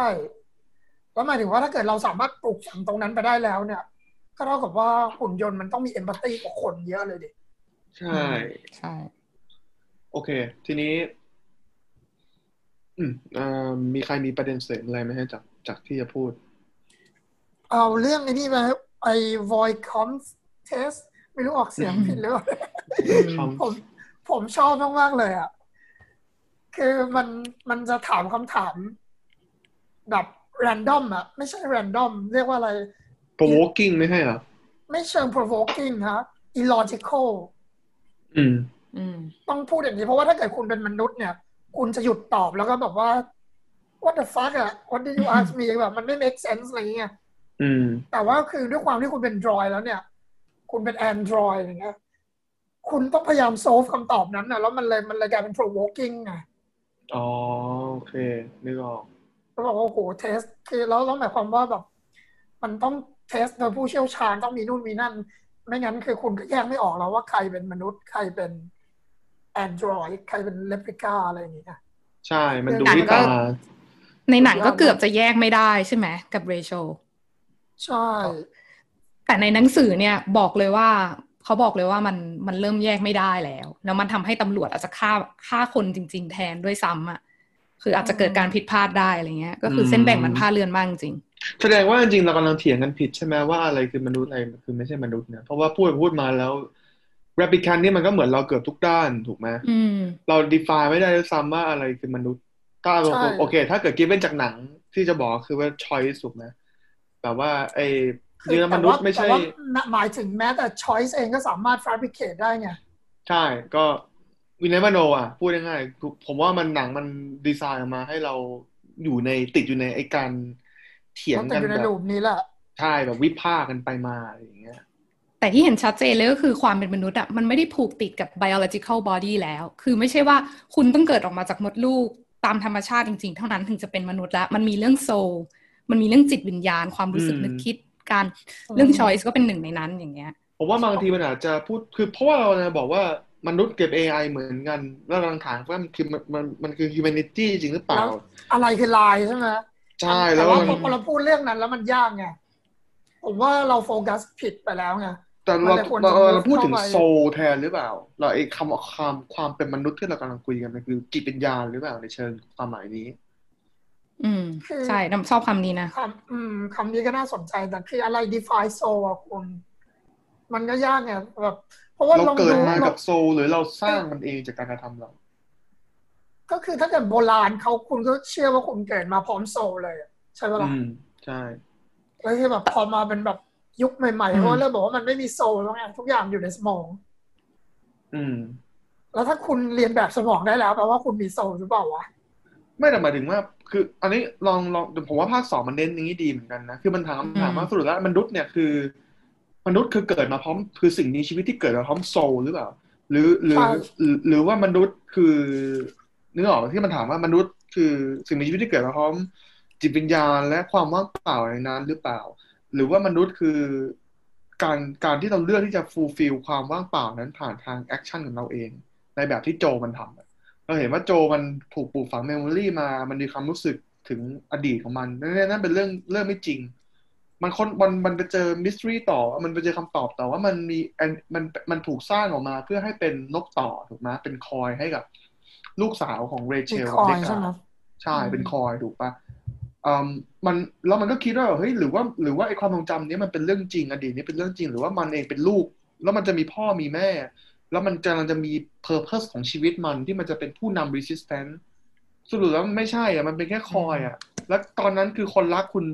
แล้วหมายถึงว่าถ้าเกิดเราสามารถปลูกฝังตรงนั้นไปได้แล้วเนี่ย ก็เท่ากับว่าหุ่นยนต์มันต้องมีเอมพัตตีกับคนเยอะเลยดิใช่ใช่ โอเค ทีนี้ อืมเอ่อมีใครมีประเด็นเสริมอะไรไหมฮะจากจากที่จะพูด เอาเรื่องไอ้นี่มาไอ้ voice comp test ไม่รู้ออกเสียงผิดหรือเปล่าคำผมผมชอบมากๆเลยอะ คือมันมันจะถามคำถาม แบบ random อะ ไม่ใช่ random เรียกว่าอะไร provoking ไม่ใช่เหรอ ไม่เชิง provoking ฮะ illogical อืม อืม ต้องพูดอย่างนี้เพราะว่าถ้าเกิดคุณเป็นมนุษย์เนี่ย คุณจะหยุดตอบแล้วก็แบบว่า what the fuck อะ what did you ask me แบบมันไม่ make sense อะไรเงี้ยอืมแต่ว่าคือด้วยความที่คุณเป็น Droid แล้วเนี่ย คุณเป็น Android อย่างเงี้ยคุณต้องพยายาม solve คำตอบนั้นนะแล้วมันเลยมันเลยกลายเป็น provoking ไงอ๋อโอเคนึกออกแล้วบอกว่าโอ้โหเทสคือแล้วแล้วหมายความว่าแบบ มันต้องเทสโดยผู้เชี่ยวชาญต้องมีนู่นมีนั่น ไม่งั้นคือคุณก็แยกไม่ออกแล้วว่าใครเป็นมนุษย์ใครเป็น Android ใครเป็นเลปริก้าอะไรอย่างเงี้ยใช่ มันดูหนังที่ก็ตาในหนังก็เกือบจะแยกไม่ได้ใช่ไหมกับเรโชใช่ แต่ในหนังสือเนี่ยบอกเลยว่าเขาบอกเลยว่ามันมันเริ่มแยกไม่ได้แล้ว แล้วมันทำให้ตำรวจอาจจะฆ่าฆ่าคนจริง ๆ แทนด้วยซ้ำอะคืออาจจะเกิดการผิดพลาดได้อะไรเงี้ย ก็คือเส้นแบ่งมันพลาดเลือนมากจริงแสดงว่าจริงๆเรากำลังเถียงกันผิดใช่ไหมว่าอะไรคือมนุษย์อะไรคือไม่ใช่มนุษย์เนี่ยเพราะว่าพูดไปพูดมาแล้ว replicant นี่มันก็เหมือนเราเกือบทุกด้านถูกไหมอืมเรา define ไม่ได้ด้วยซ้ำว่าอะไรคือมนุษย์ถ้าเราใช่โอเค ถ้าเกิดกิฟเป็นจากหนังที่จะบอกคือว่า choice ถูกไหมแบบว่าไอ้จริงๆแล้วมนุษย์ไม่ใช่แต่ว่าหมายถึงแม้แต่ choice เองก็สามารถ fabricate ได้ไงใช่ก็วินเน v โนอะ พูดง่ายๆผมว่ามันหนังมันดีไซน์ออกมาให้เราอยู่ในติดอยู่ในไอ้การเถียงมันแต่กันอยู่ในแบบลูปนี้แหละใช่แบบวิพากษ์กันไปมาอะไรอย่างเงี้ย แต่ที่เห็นชัดเจนเลยก็คือความเป็นมนุษย์อะมันไม่ได้ผูกติดกับ biological body แล้ว คือไม่ใช่ว่าคุณต้องเกิดออกมาจากมดลูกตามธรรมชาติจริงๆ เท่านั้นถึงจะเป็นมนุษย์แล้วมันมีเรื่องโซลมันมีเรื่องจิตวิญญาณ ความรู้สึกอืมนึกคิดการเรื่อง choice ก็เป็นหนึ่งในนั้นอย่างเงี้ยผมว่าบางทีมันอาจจะพูดคือเพราะว่าเราเนี่ยบอกว่ามนุษย์กับ AI เหมือนกัน แล้วเราถามว่ามันคือมันมันมันคือ humanity จริงหรือเปล่าแล้วอะไรคือลายใช่ไหมใช่แล้แต่วว่ามันพอเราพูดเรื่องนั้นแล้วมันยากไงผมว่าเราโฟกัสผิดไปแล้วไง แต่เรามันเลยควรเราจะเราพูดถึงเข้าไป โซลแทนหรือเปล่า เราไอ้คำความความเป็นมนุษย์ที่เรากำลังคุยกันมันคือจิตวิญญาณหรือเปล่าในเชิงความหมายนี้ อืม คือใช่น้ำชอบคำนี้นะ คำอืมคำนี้ก็น่าสนใจแต่คืออะไร define soul อะคุณ มันก็ยากไงแบบเพราะว่าเราลองเกิดดูมาเรากับโซลหรือเราสร้างมันเองจากการกระทำเรา ก็คือถ้าเกิดโบราณเขาคุณก็เชื่อว่าคุณเกิดมาพร้อม soul เลยอะใช่ปะล่ะ อืม ใช่ แล้วคือแบบพอมาเป็นแบบ ยุคใหม่ๆอืมเขาก็เริ่มบอกว่ามันไม่มี soul แล้วไงทุกอย่างอยู่ในสมอง อืม แล้วถ้าคุณเลียนแบบสมองได้แล้วแปลว่าคุณมี soul หรือเปล่าวะไม่แต่หมายถึงว่า คือ อันนี้ลองลองผมว่าภาคสองมันเน้นอย่างนี้ดีเหมือนกันนะคือมันถามคำถามว่าสรุปแล้วมนุษย์เนี่ยคือ มนุษย์คือเกิดมาพร้อม คือสิ่งมีชีวิตที่เกิดมาพร้อม soul หรือเปล่า หรือหรือใช่หรือหรือว่ามนุษย์คือนึกออกไหมที่มันถามว่ามนุษย์ คือสิ่งมีชีวิตที่เกิดมาพร้อมจิตวิญญาณและความว่างเปล่าในนั้นหรือเปล่า หรือว่ามนุษย์คือการการที่เราเลือกที่จะ fulfill ความว่างเปล่านั้นผ่านทาง action ของเราเอง ในแบบที่โจมันทำอะเราเห็นว่าโจมันถูกปลูกฝัง memory มา มันมีความรู้สึกถึงอดีตของมันนั่นนั่นเป็นเรื่องเรื่องไม่จริง มันคนมันมันไปเจอ mystery ต่อ มันไปเจอคำตอบต่อว่ามันมีอันมันมันถูกสร้างออกมาเพื่อให้เป็นนกต่อถูกไหมเป็นคอยให้กับ ลูกสาวของเรเชมีลคอยเดใช่กาไหมใช่อืมเป็นคอยถูกปะอื มมันแล้วมันก็คิดว่าเฮ้ยหรือว่าหรือว่าไอ้ความทรงจำนี้มันเป็นเรื่องจริงอดีตนี้เป็นเรื่องจริง หรือว่ามันเองเป็นลูก แล้วมันจะมีพ่อมีแม่ แล้วมันกำลังจะมี purpose ของชีวิตมันที่มันจะเป็นผู้นำ resistance สรุปแล้วมันไม่ใช่อะมันเป็นแค่คอยอะ แล้วตอนนั้นคือคนรักคุณ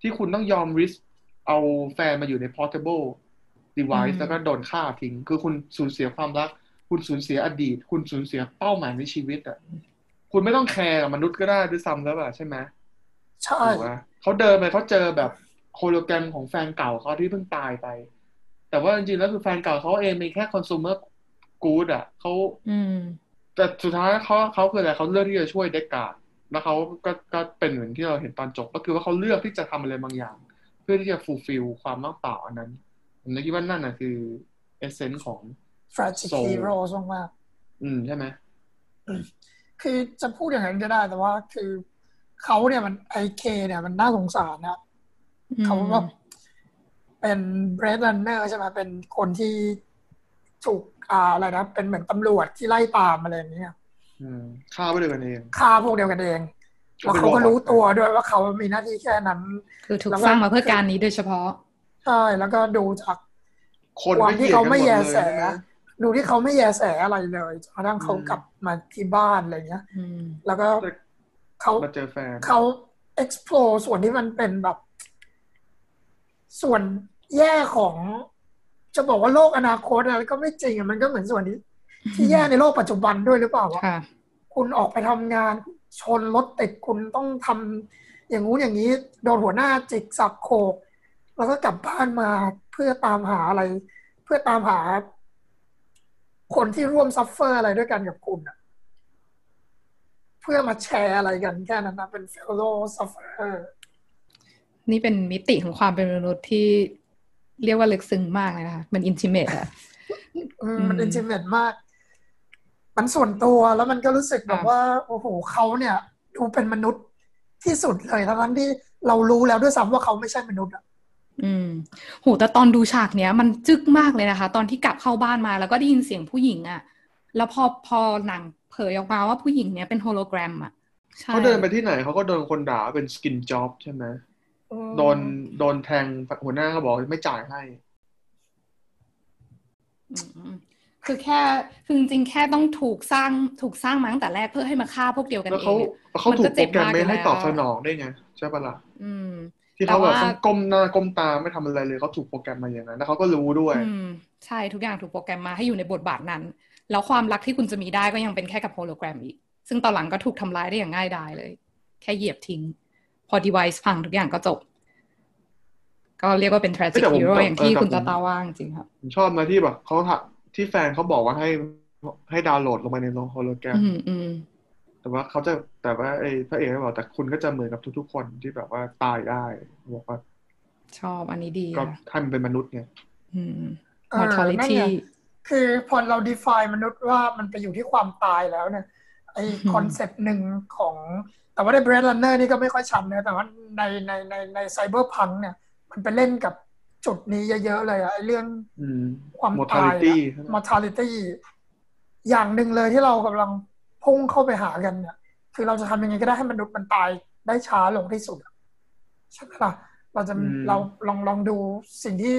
ที่คุณต้องยอม risk เอาแฟนมาอยู่ใน portable device อืมแล้วก็โดนฆ่าทิ้ง คือคุณสูญเสียความรัก คุณสูญเสียอดีต คุณสูญเสียเป้าหมายในชีวิตอะ คุณไม่ต้องแคร์กับมนุษย์ก็ได้ด้วยซ้ำแล้วอะใช่ไหม ใช่ถูกปะเขาเดินไปเขาเจอแบบโฮโลแกรมของแฟนเก่าเขาที่เพิ่งตายไป แต่ว่าจริงๆแล้วคือแฟนเก่าเขาเองเป็นแค่ consumer good อะเขาอืมแต่สุดท้ายเขาเขาคืออะไรเขาเลือกที่จะช่วยเด็กการ์ดแล้วเขาก็ก็เป็นเหมือนที่เราเห็นตอนจบ ก็คือว่าเขาเลือกที่จะทำอะไรบางอย่าง เพื่อที่จะ fulfill ความว่างเปล่าอันนั้นผมเลยคิดว่านั่นน่ะคือ essence ของ tragic Soul hero มากอืมใช่ไหมๆคือจะพูดอย่างนั้นก็ได้แต่ว่าคือ เขาเนี่ยมันไอเคเนี่ยมันน่าสงสารนะเขาก็เป็นเบรดรันเนอร์ใช่ไหมเป็นคนที่ถูกอ่าอะไรนะเป็นเหมือนตำรวจที่ไล่ตามอะไรอย่างเงี้ยอืมฆ่าไปเลยกันเองฆ่าพวกเดียวกันเองแล้วเขาก็รู้ตัวด้วยว่าเขามีหน้าที่แค่นั้น คือถูกแล้วก็สร้างมาเพื่อการนี้โดยเฉพาะใช่แล้วก็ดูจากคนความไม่ที่เกี่ยเขากันหมไม่ดแยเลยแสใช่ไหมดูที่เขาไม่แยแสอะไรเลยจนกระทั่งเขาอืมกลับมาที่บ้านอะไรเงี้ยอืมแล้วก็แต่ เขามาเจอแฟนเขา explore ส่วนที่มันเป็นแบบ ส่วนแย่ของ จะบอกว่าโลกอนาคตอะไรก็ไม่จริงอะมันก็เหมือนส่วนที่ที่แย่ในโลกปัจจุบันด้วยหรือเปล่าวะค่ะคุณออกไปทำงาน ผจญรถติดคุณต้องทำอย่างงู้นอย่างนี้ โดนหัวหน้าจิกสับโขกแล้วก็กลับบ้านมาเพื่อตามหาอะไร เพื่อตามหา คนที่ร่วม suffer อะไรด้วยกันกับคุณอะ เพื่อมาแชร์อะไรกันแค่นั้นนะเป็น fellow sufferer นี่เป็นมิติของความเป็นมนุษย์ที่เรียกว่าลึกซึ้งมากเลยนะคะมัน intimate อะอืมมันอืม intimate มาก มันส่วนตัวแล้วมันก็รู้สึกแบบค่ะว่า โอ้โหเขาเนี่ย ดูเป็นมนุษย์ที่สุดเลยทั้งๆที่เรารู้แล้วด้วยซ้ำว่าเขาไม่ใช่มนุษย์อะอืมโหแต่ตอนดูฉากเนี้ย มันจึกมากเลยนะคะ ตอนที่กลับเข้าบ้านมาแล้วก็ได้ยินเสียงผู้หญิงอะแล้วพอพอหนัง เผยออกมาว่าผู้หญิงเนี้ยเป็นโฮโลแกรมอะใช่เขาเดินไปที่ไหนเขาก็โดนคนด่าว่าเป็น skin job ใช่ไหมอืมโดนโดนแทงหัวหน้าก็บอกไม่จ่ายให้อืมคือแค่คือจริงๆแค่ต้องถูกสร้างถูกสร้างมาตั้งแต่แรกเพื่อให้มาฆ่าพวกเดียวกันแล้วเอเขางเนี่ยเขามันถูก็กเจ็โปรบแกรมมากไม่ให้อยู่ตอบแล้วสนองได้ไงใช่ปะล่ะอืมที่เขาแบบแต่ว่าต้องก้มหน้าก้มตาไม่ทำอะไรเลยเขาถูกโปรแกรมมาอย่างนั้นแล้วเขาก็รู้ด้วยอืมใช่ทุกอย่างถูกโปรแกรมมาให้อยู่ในบทบาทนั้น แล้วความรักที่คุณจะมีได้ก็ยังเป็นแค่กับโฮโลแกรมอีก ซึ่งตอนหลังก็ถูกทำร้ายได้อย่างง่ายดายเลย แค่เหยียบทิ้ง พอ device พังทุกอย่างก็จบ ก็เรียกว่าเป็นเฮ้ย tragic แต่ผม hero แต่อย่างที่แต่คุณผมตาตาว่าจริงๆครับผมชอบนะที่แบบเขาถักที่แฟนเขาบอกว่าให้ให้ดาวน์โหลดลงไปในโฮโลแกรมอืมอืมแต่ว่าเขาจะแต่ว่าไอ้พระเอกก็บอกแต่คุณก็จะเหมือนกับทุกๆคนที่แบบว่าตายได้บอกว่าชอบอันนี้ดีก็ค่ะให้มันเป็นมนุษย์ไงอืมเออนั่น mortality ไง คือพอเรา define มนุษย์ว่ามันไปอยู่ที่ความตายแล้วเนี่ยไออืมคอนเซปต์หนึ่งของ แต่ว่าใน Blade Runner นี่ก็ไม่ค่อยชัดนะแต่ว่าในในในในไซเบอร์พังเนี่ย มันไปเล่นกับจุดนี้เยอะๆเลยอะไอเรื่องอืมความตาย mortality อะ mortality อย่างหนึ่งเลยที่เรากำลังพุ่งเข้าไปหากันเนี่ย คือเราจะทำยังไงก็ได้ให้มนุษย์มันตายได้ช้าลงที่สุดอะใช่ไหมล่ะเราจะอืมเราลองลองดูสิ่งที่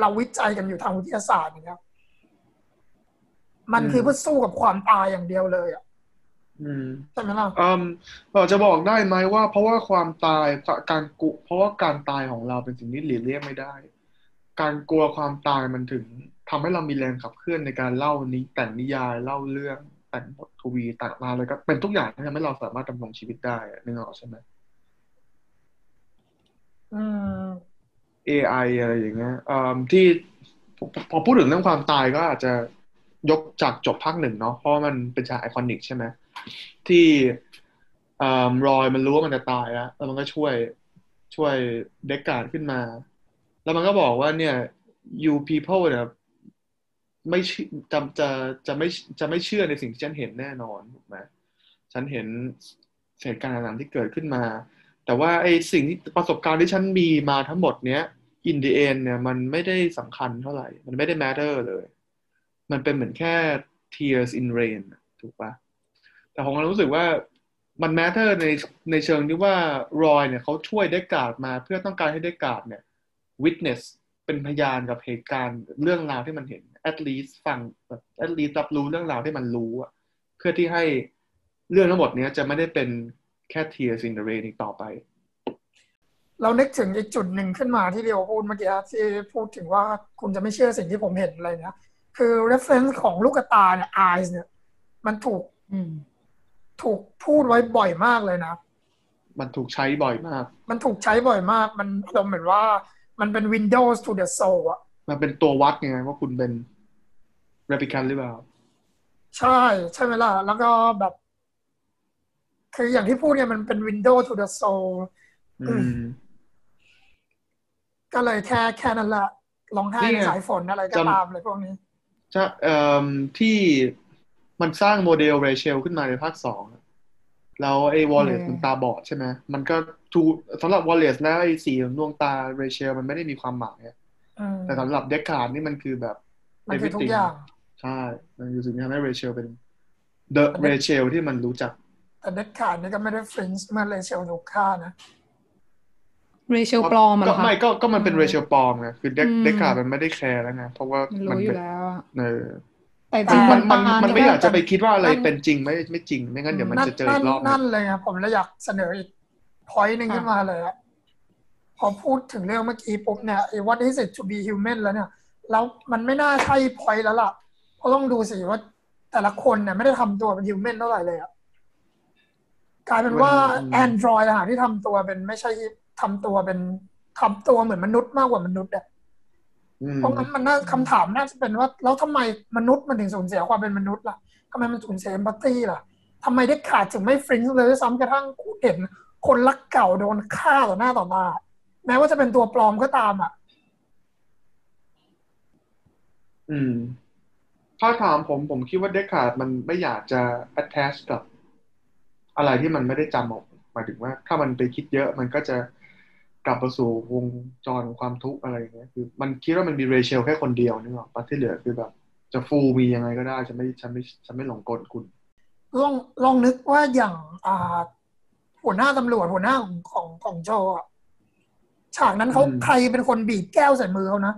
เราวิจัยกันอยู่ทางวิทยาศาสตร์นะครับมันคือเพื่อสู้กับความตายอย่างเดียวเลยอะอืมใช่ไหมล่ะอืมเราจะบอกได้ไหมว่า เพราะว่าความตายการกุ เพราะว่าการตายของเราเป็นสิ่งที่หลีกเลี่ยงไม่ได้ การกลัวความตายมันถึงทำให้เรามีแรงขับเคลื่อนในการเล่านี้แต่งนิยายเล่าเรื่องแต่งบททวีแต่งมาเลยก็เป็นทุกอย่างที่ทำให้เราสามารถดำรงชีวิตได้อะนึกออกใช่ไหมอืม AI อะไรอย่างเงี้ยอืมที่พอพูดถึงเรื่องความตายก็อาจจะยกจากจบภาคหนึ่งเนาะเพราะมันเป็นฉาก iconic ใช่ไหมที่อืมรอยมันรู้ว่ามันจะตายแล้วแล้วมันก็ช่วยช่วยเด็กการ์ดขึ้นมา แล้วมันก็บอกว่าเนี่ย you people เนี่ยไม่เชื่อจะจะจะไม่จะไม่เชื่อในสิ่งที่ฉันเห็นแน่นอนถูกไหมฉันเห็นเหตุการณ์ต่างๆที่เกิดขึ้นมา แต่ว่าไอ้สิ่งที่ประสบการณ์ที่ฉันมีมาทั้งหมดเนี้ย in the end เนี่ยมันไม่ได้สำคัญเท่าไหร่ มันไม่ได้ matter เลย มันเป็นเหมือนแค่ tears in rain ถูกปะแต่ผมก็รู้สึกว่ามัน matter ในในเชิงที่ว่ารอยเนี่ยเขาช่วยเดกกาดมาเพื่อต้องการให้เดกกาดเนี่ย witness เป็นพยานกับเหตุการณ์เรื่องราวที่มันเห็น at least ฟังแบบ at least รับรู้เรื่องราวที่มันรู้อะเพื่อที่ให้เรื่องทั้งหมดเนี้ยจะไม่ได้เป็นแค่ tears in the rain อีกต่อไป เรานึกถึงอีกจุดหนึ่งขึ้นมาที่เดียวพูดเมื่อกี้ที่พูดถึงว่าคุณจะไม่เชื่อสิ่งที่ผมเห็นอะไรเนี้ยคือ reference ของลูกตาเนี่ย eyes เนี่ย มันถูกอืมถูกพูดไว้บ่อยมากเลยนะ มันถูกใช้บ่อยมาก มันถูกใช้บ่อยมาก มันอารมณ์เหมือนว่ามันเป็น Windows to the soul อะมันเป็นตัววัดไงว่าคุณเป็น replicant หรือเปล่า ใช่ ใช่ไหมล่ะ แล้วก็แบบ คืออย่างที่พูดเนี่ยมันเป็น Windows to the soul อืม ก็เลยแค่แค่นั้นแหละร้องไห้นี่ในไงสายฝนอะไรก็จำตามเลยพวกนี้จะเอ่อที่มันสร้างโมเดลเรเชลขึ้นมาในภาคสองอะแล้วไอ้ Wallace อืมมันตาบอดใช่ไหมมันก็ทูสำหรับ Wallace แล้วไอ้สีของดวงตาเรเชลมันไม่ได้มีความหมายอะอืมแต่สำหรับเด c คาร์ดนี่มันคือแบบมันคือทุก everything อย่างใช่มันคือสิ่งที่ทำให้เรเชลเป็น the มันเป็น Rachel ที่มันรู้จักแต่เด็ดขาดนี่ก็ไม่ได้ฟรินซ์เมื่อเลเชลถูกฆ่านะ เรเชลปลอมอะเหรก็อคะไม่ก็ก็มันเป็นอืมเรเชลปลอมไงคือเดอืมเดคาร์ดมันไม่ได้แคร์แล้วไงเพราะว่ามันมันรู้อเป็ยู่นแล้วอะเออแต่จแต่ริงๆมันมันตามันเยไม่อยากจะไปคิดว่าอะไรนั่นเป็นจริงไม่ไม่จริงไม่งั้นเดี๋ยวมันนั่นจะเจอนั่อีนกรอบหนึ่นั่งนเลยครับผมเลยอยากเสนออีกพอยต์หนึ่งขึ้นมาเลยอะพอพูดถึงเรื่องเมื่อกี้ปุ๊บเนี่ยไอ้ what is it to be human แล้วเนี่ย แล้วมันไม่น่าใช่พอยต์แล้วล่ะเพราะต้องดูสิว่าแต่ละคนเนี่ยไม่ได้ทำตัวเป็น human เท่าไหร่เลยอะกลายเป็นว่า Android ต่างหากที่ทำตัวเป็นไม่ใช่ ทำตัวเป็นทำตัวเหมือนมนุษย์มากกว่ามนุษย์อะอืมเพราะงั้นมันน่าคำถามน่าจะเป็นว่า แล้วทำไมมนุษย์มันถึงสูญเสียความเป็นมนุษย์ล่ะทำไมมันสูญเสีย e m p a t h y ล่ะทำไมเดคาร์ดถึงไม่ flinch เลยด้วยซ้ำกระทั่งคุณเห็นคนรักเก่าโดนฆ่าต่อหน้าต่อตาแม้ว่าจะเป็นตัวปลอมก็ตามอะ อืม ถ้าถามผมผมคิดว่าเดคาร์ดมันไม่อยากจะ attach กับ อะไรที่มันไม่ได้จำออกหมายถึงว่า ถ้ามันไปคิดเยอะมันก็จะ กลับมาสู่วงจรของความทุกข์อะไรอย่างเงี้ยคือ มันคิดว่ามันมีเรเชลแค่คนเดียวนึกออกปะที่เหลือคือแบบ จะฟูมียังไงก็ได้ฉันไม่ฉันไม่ฉันไม่หลงกลคุณลองลองนึกว่าอย่างอ่าหัวหน้าตำรวจหัวหน้าของของของโจอะฉากนั้นเขาอืมใครเป็นคนบีบแก้วใส่มือเขานะ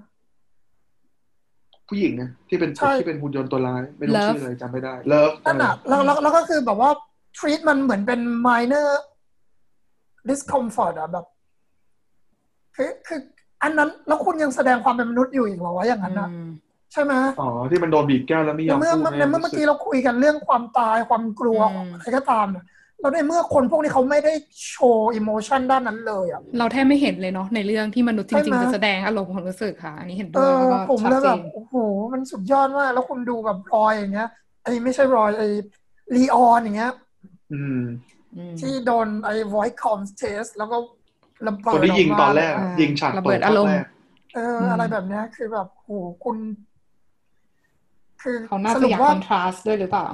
ผู้หญิงนะที่เป็นใช่ที่เป็นหุ่นยนต์ตัวร้ายไม่รู้ Love ชื่ออะไรจำไม่ได้เลิฟนั่นอะแล้วแล้วแล้วก็คือแบบว่า treat มันเหมือนเป็น minor discomfort อะแบบ คือคืออันนั้นแล้วคุณยังแสดงความเป็นมนุษย์อยู่อีกเหรอวะอย่างนั้นนะอืมใช่ไหมอ๋อที่มันโดนบีบแก้วแล้วไม่ยในอมเมื่อพูดในเมื่อเมื่อกี้เราคุยกันเรื่องความตายความกลัวอืมอะไรก็ตามเนี่ยแล้วในเมื่อคนพวกนี้เขาไม่ได้โชว์อิโมชันด้านนั้นเลยอะเราแทบไม่เห็นเลยเนาะในเรื่องที่มนุษย์จใช่ริงไหมๆจะแสดงอารมณ์ความรู้สึกค่ะ อันนี้เห็นเอด้วยอแล้วก็ผมชัดเลยเจแบบนโอ้โหมันสุดยอดมากแล้วคุณดูแบบรอยอย่างเงี้ยไอ้ไม่ใช่รอยไอ้ลีออนอย่างเงี้ยอืมอืมที่โดนไอ้ voice contest แล้วก็ ระเบิดคนที่ยิงกมาตอนแรกอ่ายิงฉากระเบิดตกอารมณ์แกเอออืมอะไรแบบเนี้ยคือแบบโอ้โหคุณ คือเขาน่าสจะรุปอยากว่าคอนทราสต์ด้วยหรือเปล่า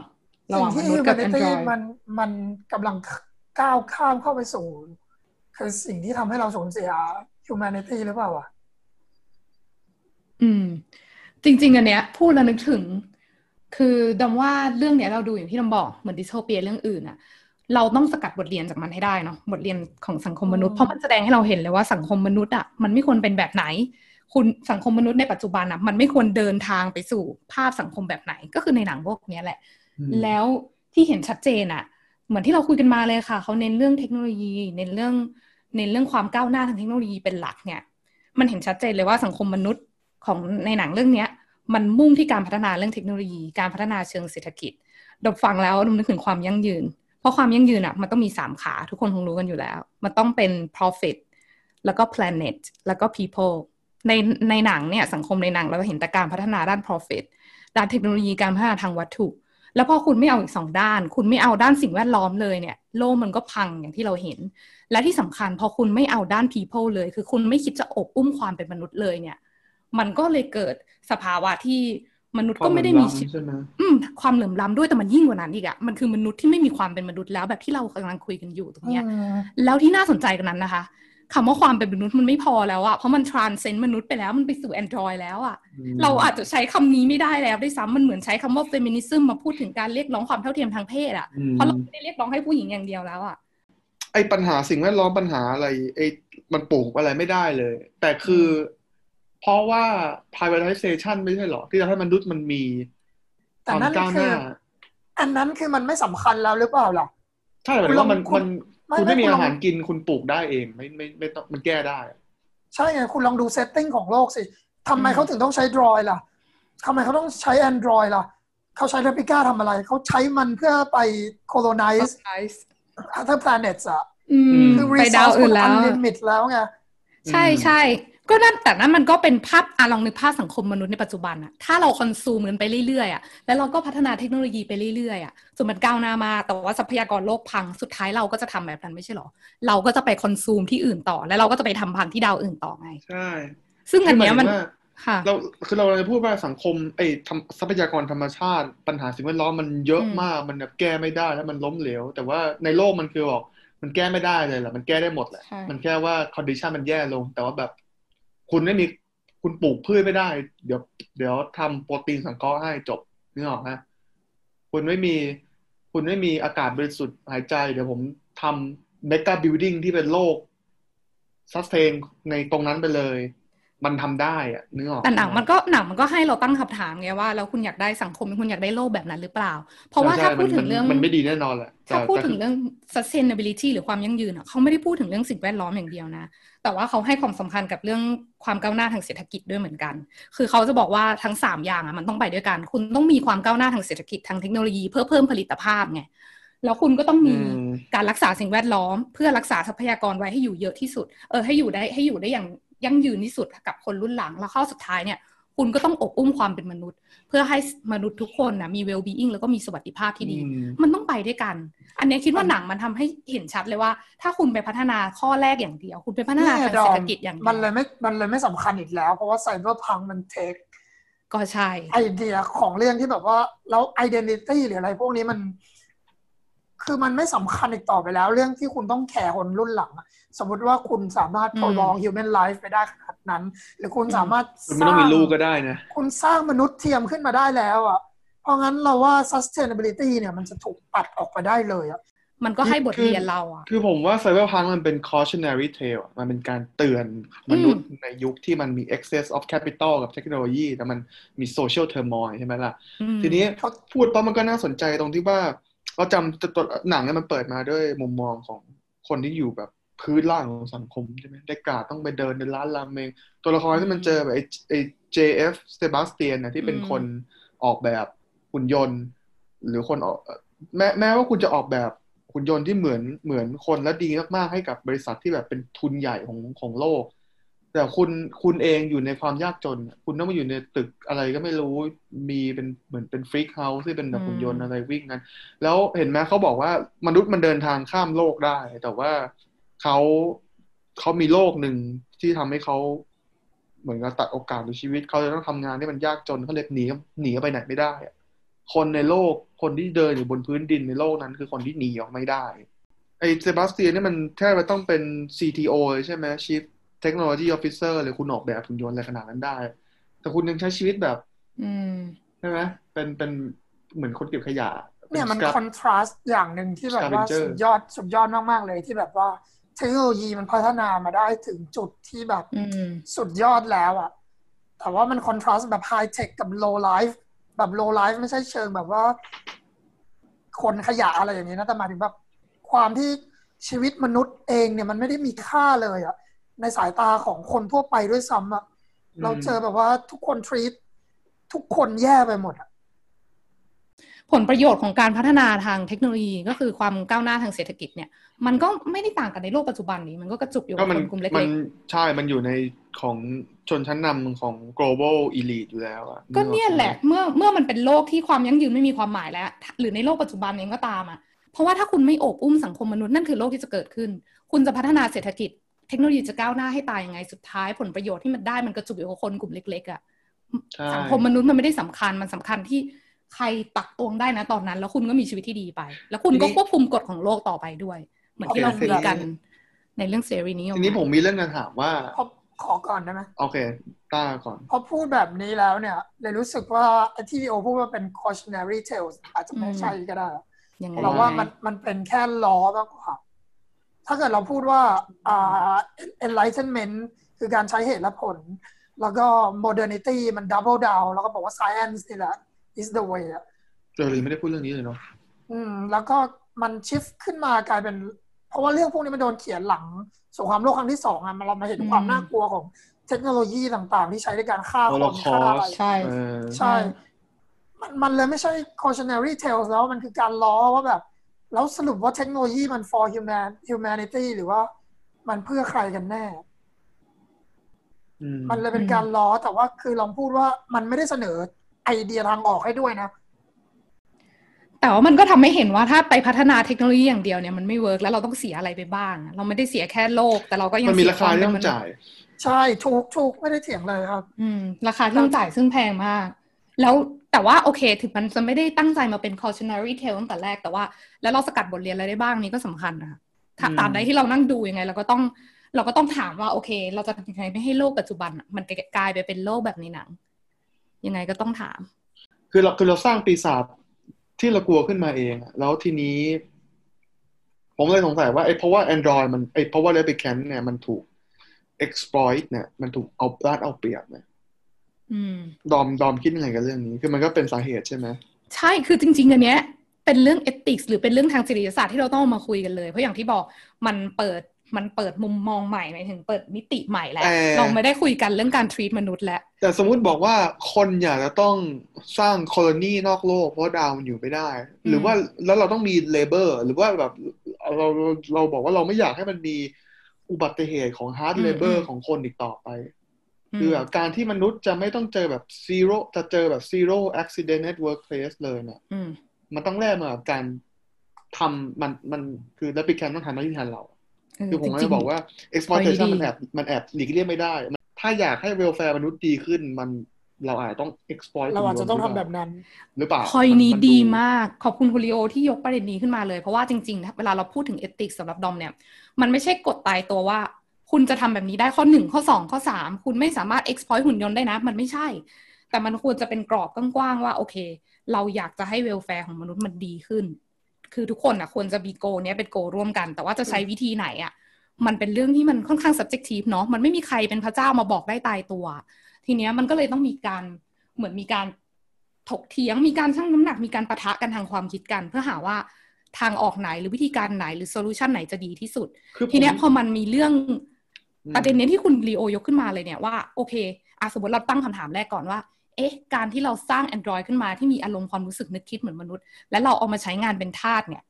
ระหสิ่งว่างมที่นุษย์กับ humanity Android มันมันกำลังก้าวข้ามเข้าไปสู่ คือสิ่งที่ทำให้เราสูญเสีย humanity หรือเปล่าวะอืม จริง ๆ อันเนี้ย พูดแล้วนึกถึง คือดำว่าเรื่องเนี้ยเราดูอย่างที่ดำบอกเหมือนดิสโทเปียเรื่องอื่นอะ เราต้องสกัดบทเรียนจากมันให้ได้เนาะบทเรียนของสังคมมนุษย์อืมเพราะมันแสดงให้เราเห็นเลยว่าสังคมมนุษย์อะมันไม่ควรเป็นแบบไหน คุณสังคมมนุษย์ในปัจจุบันอะมันไม่ควรเดินทางไปสู่ภาพสังคมแบบไหน ก็คือในหนังพวกเนี้ยแหละอืมแล้วที่เห็นชัดเจนอะเหมือนที่เราคุยกันมาเลยค่ะเขาเน้นเรื่องเทคโนโลยี เน้นเรื่องเน้นเรื่องความก้าวหน้าทางเทคโนโลยีเป็นหลักเนี่ย มันเห็นชัดเจนเลยว่าสังคมมนุษย์ของในหนังเรื่องเนี้ย มันมุ่งที่การพัฒนาเรื่องเทคโนโลยี การพัฒนาเชิงเศรษฐกิจดบฟังแล้วดมนึกถึงความยั่งยืนเพ ราะความยั่งยืนอะมันต้องมีสามขา ทุกคนคงรู้กันอยู่แล้ว มันต้องเป็น profit แล้วก็ planet แล้วก็ people ในในหนังเนี่ยสังคมในหนังเราก็เห็นแต่การพัฒนาด้าน profit ด้านเทคโนโลยีการพัฒนาทางวัตถุ แล้วพอคุณไม่เอาอีกสองด้าน คุณไม่เอาด้านสิ่งแวดล้อมเลยเนี่ย โลกมันก็พังอย่างที่เราเห็น และที่สำคัญพอคุณไม่เอาด้าน people เลย คือคุณไม่คิดจะอบอุ้มความเป็นมนุษย์เลยเนี่ย มันก็เลยเกิดสภาวะที่ มนุษย์ก็ไม่ได้มีควาชีเหลื่อล้ำใช่ไหมอืมความเหลื่อมล้ำด้วยแต่มันยิ่งกว่านั้นอีกอะมันคือมนุษย์ที่ไม่มีความเป็นมนุษย์แล้วแบบที่เรากำลังคุยกันอยู่ตรงเนี้ยอืมแล้วที่น่าสนใจกันนั้นนะคะคำว่าความเป็นมนุษย์มันไม่พอแล้วอะเพราะมัน transcend มนุษย์ไปแล้วมันไปสู่ Android แล้วอะอืมเราอาจจะใช้คำนี้ไม่ได้แล้วด้วยซ้ำมันเหมือนใช้คำว่า feminism มาพูดถึงการเรียกร้องความเท่าเทียมทางเพศอะอืมเพราะเราไม่ได้เรียกร้องให้ผู้หญิงอย่างเดียวแล้วอะไอ้ปัญหาสิ่งแวดล้อมปัญหาอะไรไอ้มันปลูกอะไรไม่ได้เลย แต่คืออ เพราะว่า privatization ไม่ใช่หรอ ที่ทำให้มนุษย์มันมีคแต่วามนั่นก้าวหคือน้า อันนั้นคือมันไม่สำคัญแล้วหรือเปล่าล่ะใช่หมายถึงว่ามันคุณมันไม่คุณไม่ไม่มีคุณลองอาหารกินคุณปลูกได้เอง ไม่ไม่ไม่ต้องมันแก้ได้ ใช่ไงคุณลองดูเซตติ้งของโลกสิทำไมอืมเขาถึงต้องใช้ Droid ล่ะทำไมเขาต้องใช้ Android ล่ะ เขาใช้ Replica ทำอะไร เขาใช้มันเพื่อไป colonize other planets อะอืมคือไปดาว resource อื่นแล้ว unlimit แล้วไง ใช่ใช่ ก็นั่นแต่นั่นมันก็เป็นภาพอะลองนึกภาพสังคมมนุษย์ในปัจจุบันอะถ้าเรา consume กันไปเรื่อยๆอะแล้วเราก็พัฒนาเทคโนโลยีไปเรื่อยๆอะจนมันก้าวหน้ามาแต่ว่าทรัพยากรโลกพังสุดท้ายเราก็จะทำแบบนั้นไม่ใช่หรอ เราก็จะไป consume ที่อื่นต่อ แล้วเราก็จะไปทำพันธุ์ที่ดาวอื่นต่อไงใช่ ซึ่งอันเนี้ยมันคือหายถึงว่าค่ะเราคือเราจะพูดว่าสังคมไอ้ทำทรัพยากรธรรมชาติ ปัญหาสิ่งแวดล้อมมันเยอะอืมมากมันแบบแก้ไม่ได้แล้วมันล้มเหลวแต่ว่าในโลกมันคือบอกมันแก้ไม่ได้เลยแหละมันแก้ได้หมดแหละใช่มันแค่ว่า condition มันแย่ลง แต่ว่าแบบ คุณไม่มีคุณปลูกพืชไม่ได้ เดี๋ยว เดี๋ยวทำโปรตีนสังเคราะห์ให้จบนึกออกฮะคุณไม่มี คุณไม่มีอากาศบริสุทธิ์หายใจ เดี๋ยวผมทำ mega building ที่เป็นโลก sustain ในตรงนั้นไปเลย มันทำได้อะนึกออกแต่หนังมันก็หนังมันก็ให้เราตั้งคำถามไงว่าแล้วคุณอยากได้สังคมคุณอยากได้โลกแบบนั้นหรือเปล่า เพราะว่าใช่ถ้าพูดมันถึงเรื่องมันไม่ดีแน่นอนแหละแต่ถ้าพูดแต่ถึงเรื่อง sustainability หรือความยั่งยืนอะเขาไม่ได้พูดถึงเรื่องสิ่งแวดล้อมอย่างเดียวนะ แต่ว่าเขาให้ความสำคัญกับเรื่องความก้าวหน้าทางเศรษฐกิจด้วยเหมือนกัน คือเขาจะบอกว่าทั้งสามอย่างอะมันต้องไปด้วยกัน คุณต้องมีความก้าวหน้าทางเศรษฐกิจทางเทคโนโลยีเพื่อเพิ่มผลิตภาพไงแล้วคุณก็ต้องมีอืมการรักษาสิ่งแวดล้อม เพื่อรักษาทรัพยากรไว้ให้อยู่เยอะที่สุด เออให้อยู่ได้ให้อยู่ได้อย่าง ยั่งยืนที่สุดกับคนรุ่นหลัง แล้วข้อสุดท้ายเนี่ยคุณก็ต้องโอบอุ้มความเป็นมนุษย์ เพื่อให้มนุษย์ทุกคนนะมี well being แล้วก็มีสวัสดิภาพที่ดีอืมมันต้องไปด้วยกัน อันเนี้ยคิดว่าหนังมันทำให้เห็นชัดเลยว่า ถ้าคุณไปพัฒนาข้อแรกอย่างเดียว คุณไปพัฒนาทางเศรษฐกิจอย่างเดีมันยวเลยไม่มันเลยไม่สำคัญอีกแล้ว เพราะว่า cyberpunk มันเทคก็ใช่ไอเดียของเรื่องที่แบบว่าแล้ว identity หรืออะไรพวกนี้มัน คือมันไม่สำคัญอีกต่อไปแล้ว เรื่องที่คุณต้องแคร์คนรุ่นหลังอะสมมติว่าคุณสามารถ prolong human life ไปได้ขนาดนั้น หรือคุณสามารถคุณไม่ต้องมีลูกก็ได้นะ คุณสร้างมนุษย์เทียมขึ้นมาได้แล้วอะ เพราะงั้นเราว่า sustainability เนี่ยมันจะถูกตัดออกไปได้เลยอะมันก็ให้บทเรียนเราอะคือผมว่าไซเบอร์พังมันเป็น cautionary tale อะมันเป็นการเตือนมนุษย์ในยุคที่มันมี excess of capital กับเทคโนโลยี แต่มันมี social turmoil ใช่ไหมล่ะอืมทีนี้เขาพูดปั๊บมันก็น่าสนใจตรงที่ว่า เราจำตัวหนังเนี่ยมันเปิดมาด้วยมุมมองของคนที่อยู่แบบพื้นล่างของสังคมใช่ไหมเดคการ์ดต้องไปเดินในร้านราเมง ตัวละครที่มันเจอแบบไอ้ไอ้ JF เซบาสเตียนนะที่เป็นคนออกแบบหุ่นยนต์ หรือคนออกแม้แม้ว่าคุณจะออกแบบหุ่นยนต์ที่เหมือนเหมือนคนและดีมากๆให้กับบริษัทที่แบบเป็นทุนใหญ่ของของโลก แต่คุณคุณเองอยู่ในความยากจน คุณต้องมาอยู่ในตึกอะไรก็ไม่รู้มีเป็นเหมือนเป็น freak house ที่เป็นแบบหุ่นยนต์อะไรวิ่งกัน แล้วเห็นไหมเขาบอกว่ามนุษย์มันเดินทางข้ามโลกได้ แต่ว่าเขาเขามีโลกหนึ่งที่ทำให้เขาเหมือนกับตัดโอกาสในชีวิตเขาจะต้องทำงานที่มันยากจนเขาเลยหนีหนีไปไหนไม่ได้อะคนในโลกคนที่เดินอยู่บนพื้นดินในโลกนั้น คือคนที่หนีออกไม่ได้ไอ้เซบาสเตียนนี่มันแทบจะต้องเป็น CTO เลยใช่ไหม Chief Technology Officer หรือคุณออกแบบหุ่นยนต์อะไรขนาดนั้นได้ แต่คุณยังใช้ชีวิตแบบ อืมใช่ไหมเป็นเป็นเหมือนคนเก็บขยะป็เนี่ยมัน scrap con trast อย่างหนึ่งที่แบบว่า Scavenger สุดยอดสุดยอดมาก ๆ เลยที่แบบว่าเทคโนโลยีมันพัฒนามาได้ถึงจุดที่แบบอืมสุดยอดแล้วอะแต่ว่ามัน contrast แบบ high tech กับ low life แบบ low life ไม่ใช่เชิงแบบว่า คนขยะอะไรอย่างนี้นะแต่หมายถึงแบบความที่ชีวิตมนุษย์เองเนี่ยมันไม่ได้มีค่าเลยอะ ในสายตาของคนทั่วไปด้วยซ้ำอะเราเจอแบบว่าทุกคนทรีตทุกคนแย่ไปหมดอะผลประโยชน์ของการพัฒนาทางเทคโนโลยีก็คือความก้าวหน้าทางเศรษฐกิจเนี่ย มันก็ไม่ได้ต่างกันในโลกปัจจุบันนี้ มันก็กระจุกอยู่ก็กับมันคนกลุ่มเล็มันกใช่ มันอยู่ในของชนชั้นนำของ global elite อยู่แล้วอะๆก็เนี่ยแหละเมื่อเมื่อมันเป็นโลกที่ความยั่งยืนไม่มีความหมายแล้ว หรือในโลกปัจจุบันเองก็ตามอะเพราะว่าถ้าคุณไม่โอบอุ้มสังคมมนุษย์นั่นคือโลกที่จะเกิดขึ้น คุณจะพัฒนาเศรษฐกิจ เทคโนโลยีจะก้าวหน้าให้ตายยังไงสุดท้ายผลประโยชน์ที่มันได้มันกระจุกอยู่กับคนกลุ่มเล็ก ๆอะใช่สังคมมนุษย์มันไม่ได้สำคัญมันสำคัญที่ใครตักตวงได้นะตอนนั้น แล้วคุณก็มีชีวิตที่ดีไป แล้วคุณก็ควบคุมกฎของโลกต่อไปด้วย เหมือนที่เราคุยกัน ในเรื่องเสรีนิยมทีนี้ผมมีเรื่องการถามว่าพอขอก่อนได้ไหมโอเคต้าก่อนพอพูดแบบนี้แล้วเนี่ย เลยรู้สึกว่าไอ้ที่พี่โอพูดว่าเป็น cautionary tales อาจจะไม่ใช่ก็ได้ยังไงเราว่ามันมันเป็นแค่ล้อมากกว่า ถ้าเกิดเราพูดว่าอ่า enlightenment คือการใช้เหตุและผล แล้วก็ modernity มัน double down แล้วก็บอกว่า science นี่แหละ is the way อะเจอรีไม่ได้พูดเรื่องนี้เลยเนาะอืม แล้วก็มันชิฟขึ้นมากลายเป็น เพราะว่าเรื่องพวกนี้มันโดนเขียนหลังสงครามโลกครั้งที่สองอะมันเรามาเห็นความน่ากลัวของเทคโนโลยีต่างๆ ที่ใช้ในการฆ่าโฮคโลนคอฆ่าอะไรสใช่เออใช่มันมันเลยไม่ใช่ cautionary tales แล้วมันคือการล้อว่าแบบ แล้วสรุปว่าเทคโนโลยีมัน for human humanity หรือว่ามันเพื่อใครกันแน่อืมมันเลยเป็นการล้อแต่ว่าคือลองพูดว่ามันไม่ได้เสนอไอเดียทางออกให้ด้วยนะ แต่ว่ามันก็ทำให้เห็นว่าถ้าไปพัฒนาเทคโนโลยีอย่างเดียวเนี่ยมันไม่เวิร์กแล้วเราต้องเสียอะไรไปบ้าง เราไม่ได้เสียแค่โลก แต่เราก็ยังมันมีเสียราคาที่ต้องวมเป็นมนุษจ่าย ใช่ถูกถูกไม่ได้เถียงเลยครับ อืม ราคาที่ต้องจ่ายซึ่งแพงมาก แล้วแต่ว่าโอเค ถึงมันจะไม่ได้ตั้งใจมาเป็น cautionary tale ตั้งแต่แรกแต่ว่า แล้วเราสกัดบทเรียนอะไรได้บ้างนี่ก็สำคัญนะคะถ้าอืมตามใดที่เรานั่งดูยังไงเราก็ต้องเราก็ต้องถามว่าโอเค เราจะทำยังไงไม่ให้โลกปัจจุบันอะมันกลายไปเป็นโลกแบบในหนัง ยังไงก็ต้องถาม คือเราคือเราสร้างปีศาจที่เรากลัวขึ้นมาเองอะแล้วทีนี้ ผมเลยสงสัยว่าไอ้เพราะว่า Android มันไอ้เพราะว่า Replicant เนี่ยมันถูก exploit เนี่ยมันถูกเอาพลาดเอาเปรียบเนี่ยอืม ดอมดอมคิดยังไงกับเรื่องนี้ คือมันก็เป็นสาเหตุใช่ไหมใช่คือจริง ๆ อันเนี้ย เป็นเรื่องเอติกส์หรือเป็นเรื่องทางจริยศาสตร์ที่เราต้องเอามาคุยกันเลย เพราะอย่างที่บอกมันเปิดมันเปิดมุมมองใหม่หมายถึงเปิดมิติใหม่แล้วแต่เราไม่ได้คุยกันเรื่องการทรีตมนุษย์แล้วแต่สมมุติบอกว่าคนอยากจะต้องสร้างโคโลนีนอกโลกเพราะดาวมันอยู่ไม่ได้ หรือว่าแล้วเราต้องมี labor หรือว่าแบบเราเราเราบอกว่าเราไม่อยากให้มันมีอุบัติเหตุของ hard อืมเลเบออืร์มของคนอีกต่อไป คือแบบการที่มนุษย์จะไม่ต้องเจอแบบ zero จะเจอแบบ zero accident at workplace เลยเนี่ยอืมมันต้องแลกมากับการทำมันมันคือ replicant ต้องทำหน้าที่แทนเราเออคือผมก็จะ จริงๆบอกว่า exploitation ดีมันแอบมันแอบหลีกเลี่ยงไม่ได้มันถ้าอยากให้ welfare มนุษย์ดีขึ้นมันเราอาจจะต้อง exploit เราอาจจะต้องทำหุ่นยนต์แบบนั้น หรือเปล่าพอยนี้มัดีมาก ขอบคุณคุณลีโอที่ยกประเด็นนี้ขึ้นมาเลย เพราะว่าจริงๆถ้าเวลาเราพูดถึงเอติกสำหรับดอมเนี่ย มันไม่ใช่กฎตายตัวว่า คุณจะทำแบบนี้ได้ข้อหนึ่งข้อสองข้อสามคุณไม่สามารถ exploit หุ่นยนต์ได้นะ มันไม่ใช่ แต่มันควรจะเป็นกรอบกว้างๆว่า โอเค เราอยากจะให้เวลแฟร์ของมนุษย์มันดีขึ้น คือทุกคนอะควรจะมีโกเนี้ยเป็นโกร่วมกัน แต่ว่าจะใช้วิธีไหนอะมันเป็นเรื่องที่มันค่อนข้าง subjective เนาะมันไม่มีใครเป็นพระเจ้ามาบอกได้ตายตัว ทีเนี้ยมันก็เลยต้องมีการเหมือนมีการถกเถียงมีการชั่งน้ำหนักมีการประทะกันทางความคิดกัน เพื่อหาว่าทางออกไหนหรือวิธีการไหนหรือโซลูชันไหนจะดีที่สุดคือผมทีเนี้ยพอมันมีเรื่องอืม ประเด็นนี้ที่คุณลีโอยกขึ้นมาเลยเนี่ยว่าโอเคอะสมมติเราตั้งคำถามแรกก่อนว่า เอ๊ะ การที่เราสร้าง Android ขึ้นมาที่มีอารมณ์ความรู้สึกนึกคิดเหมือนมนุษย์ และเราเอามาใช้งานเป็นทาสเนี่ย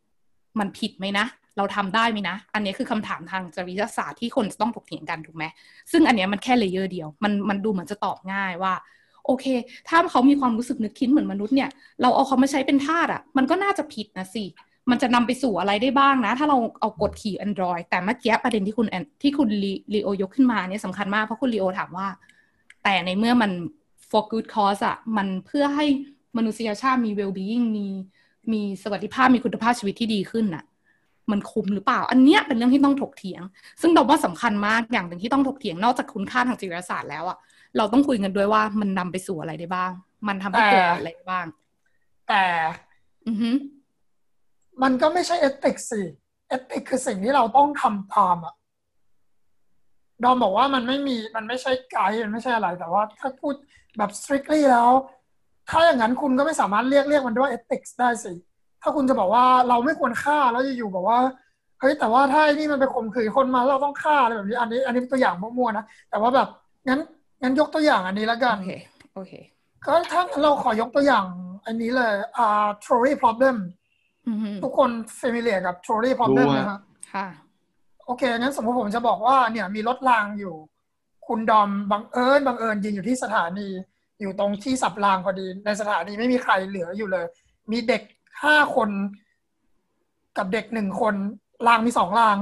มันผิดไหมนะ เราทำได้ไหมนะ อันนี้คือคำถามทางจริยศาสตร์ที่คนจะต้องถกเถียงกันถูกไหมซึ่งอันเนี้ยมันแค่เลเยอร์เดียว มันมันดูเหมือนจะตอบง่ายว่าโอเค ถ้าเขามีความรู้สึกนึกคิดเหมือนมนุษย์เนี่ย เราเอาเขามาใช้เป็นทาสอะ มันก็น่าจะผิดนะสิ มันจะนำไปสู่อะไรได้บ้างนะ ถ้าเราเอากดขี่ Android แต่เมื่อกี้ประเด็นที่คุณแอนที่คุณลีลีโอยกขึ้นมาเนี่ยสำคัญมาก เพราะคุณลีโอถามว่า แต่ในเมื่อมัน for good cause อะมันเพื่อให้มนุษยชาติมี well being มีมีสวัสดิภาพมีคุณภาพชีวิตที่ดีขึ้นน่ะ มันคุ้มหรือเปล่า อันเนี้ยเป็นเรื่องที่ต้องถกเถียง ซึ่งเราว่าสำคัญมากอย่างหนึ่งที่ต้องถกเถียงนอกจากคุณค่าทางจริยศาสตร์แล้วอะเราต้องคุยกันด้วยว่ามันนำไปสู่อะไรได้บ้าง มันทำให้เกิดแต่อะไรได้บ้าง แต่ อือฮึ มันก็ไม่ใช่เอติกสิเอติกคือสิ่งที่เราต้องทำตามอะดอมบอกว่ามันไม่มีมันไม่ใช่ไกด์มันไม่ใช่อะไรแต่ว่าถ้าพูดแบบ strictly แล้ว ถ้าอย่างนั้นคุณก็ไม่สามารถเรียกเรียกมันด้วย ethics ได้สิ ถ้าคุณจะบอกว่าเราไม่ควรฆ่าแล้วอยู่ๆบอกว่าเฮ้ยแต่ว่าถ้าไอ้นี่มันไปข่มขืนคนมาแล้วเราต้องฆ่าอะไรแบบนี้อันนี้ อันนี้เป็นตัวอย่างมั่วๆนะแต่ว่าแบบงั้นงั้นยกตัวอย่างอันนี้แล้วกันโอเคโอเคก็ถ้าเราขอยกตัวอย่างอันนี้เลยอ่า trolley problem อือฮึ ทุกคน familiar กับ trolley problem รู้อะนะฮะค่ะ โอเค งั้นสมมติผมจะบอกว่าเนี่ยมีรถรางอยู่ คุณดอมบังเอิญบังเอิญยืนอยู่ที่สถานี อยู่ตรงที่สับรางพอดี ในสถานีไม่มีใครเหลืออยู่เลย มีเด็กห้าคน กับเด็กหนึ่งคน รางมีสองราง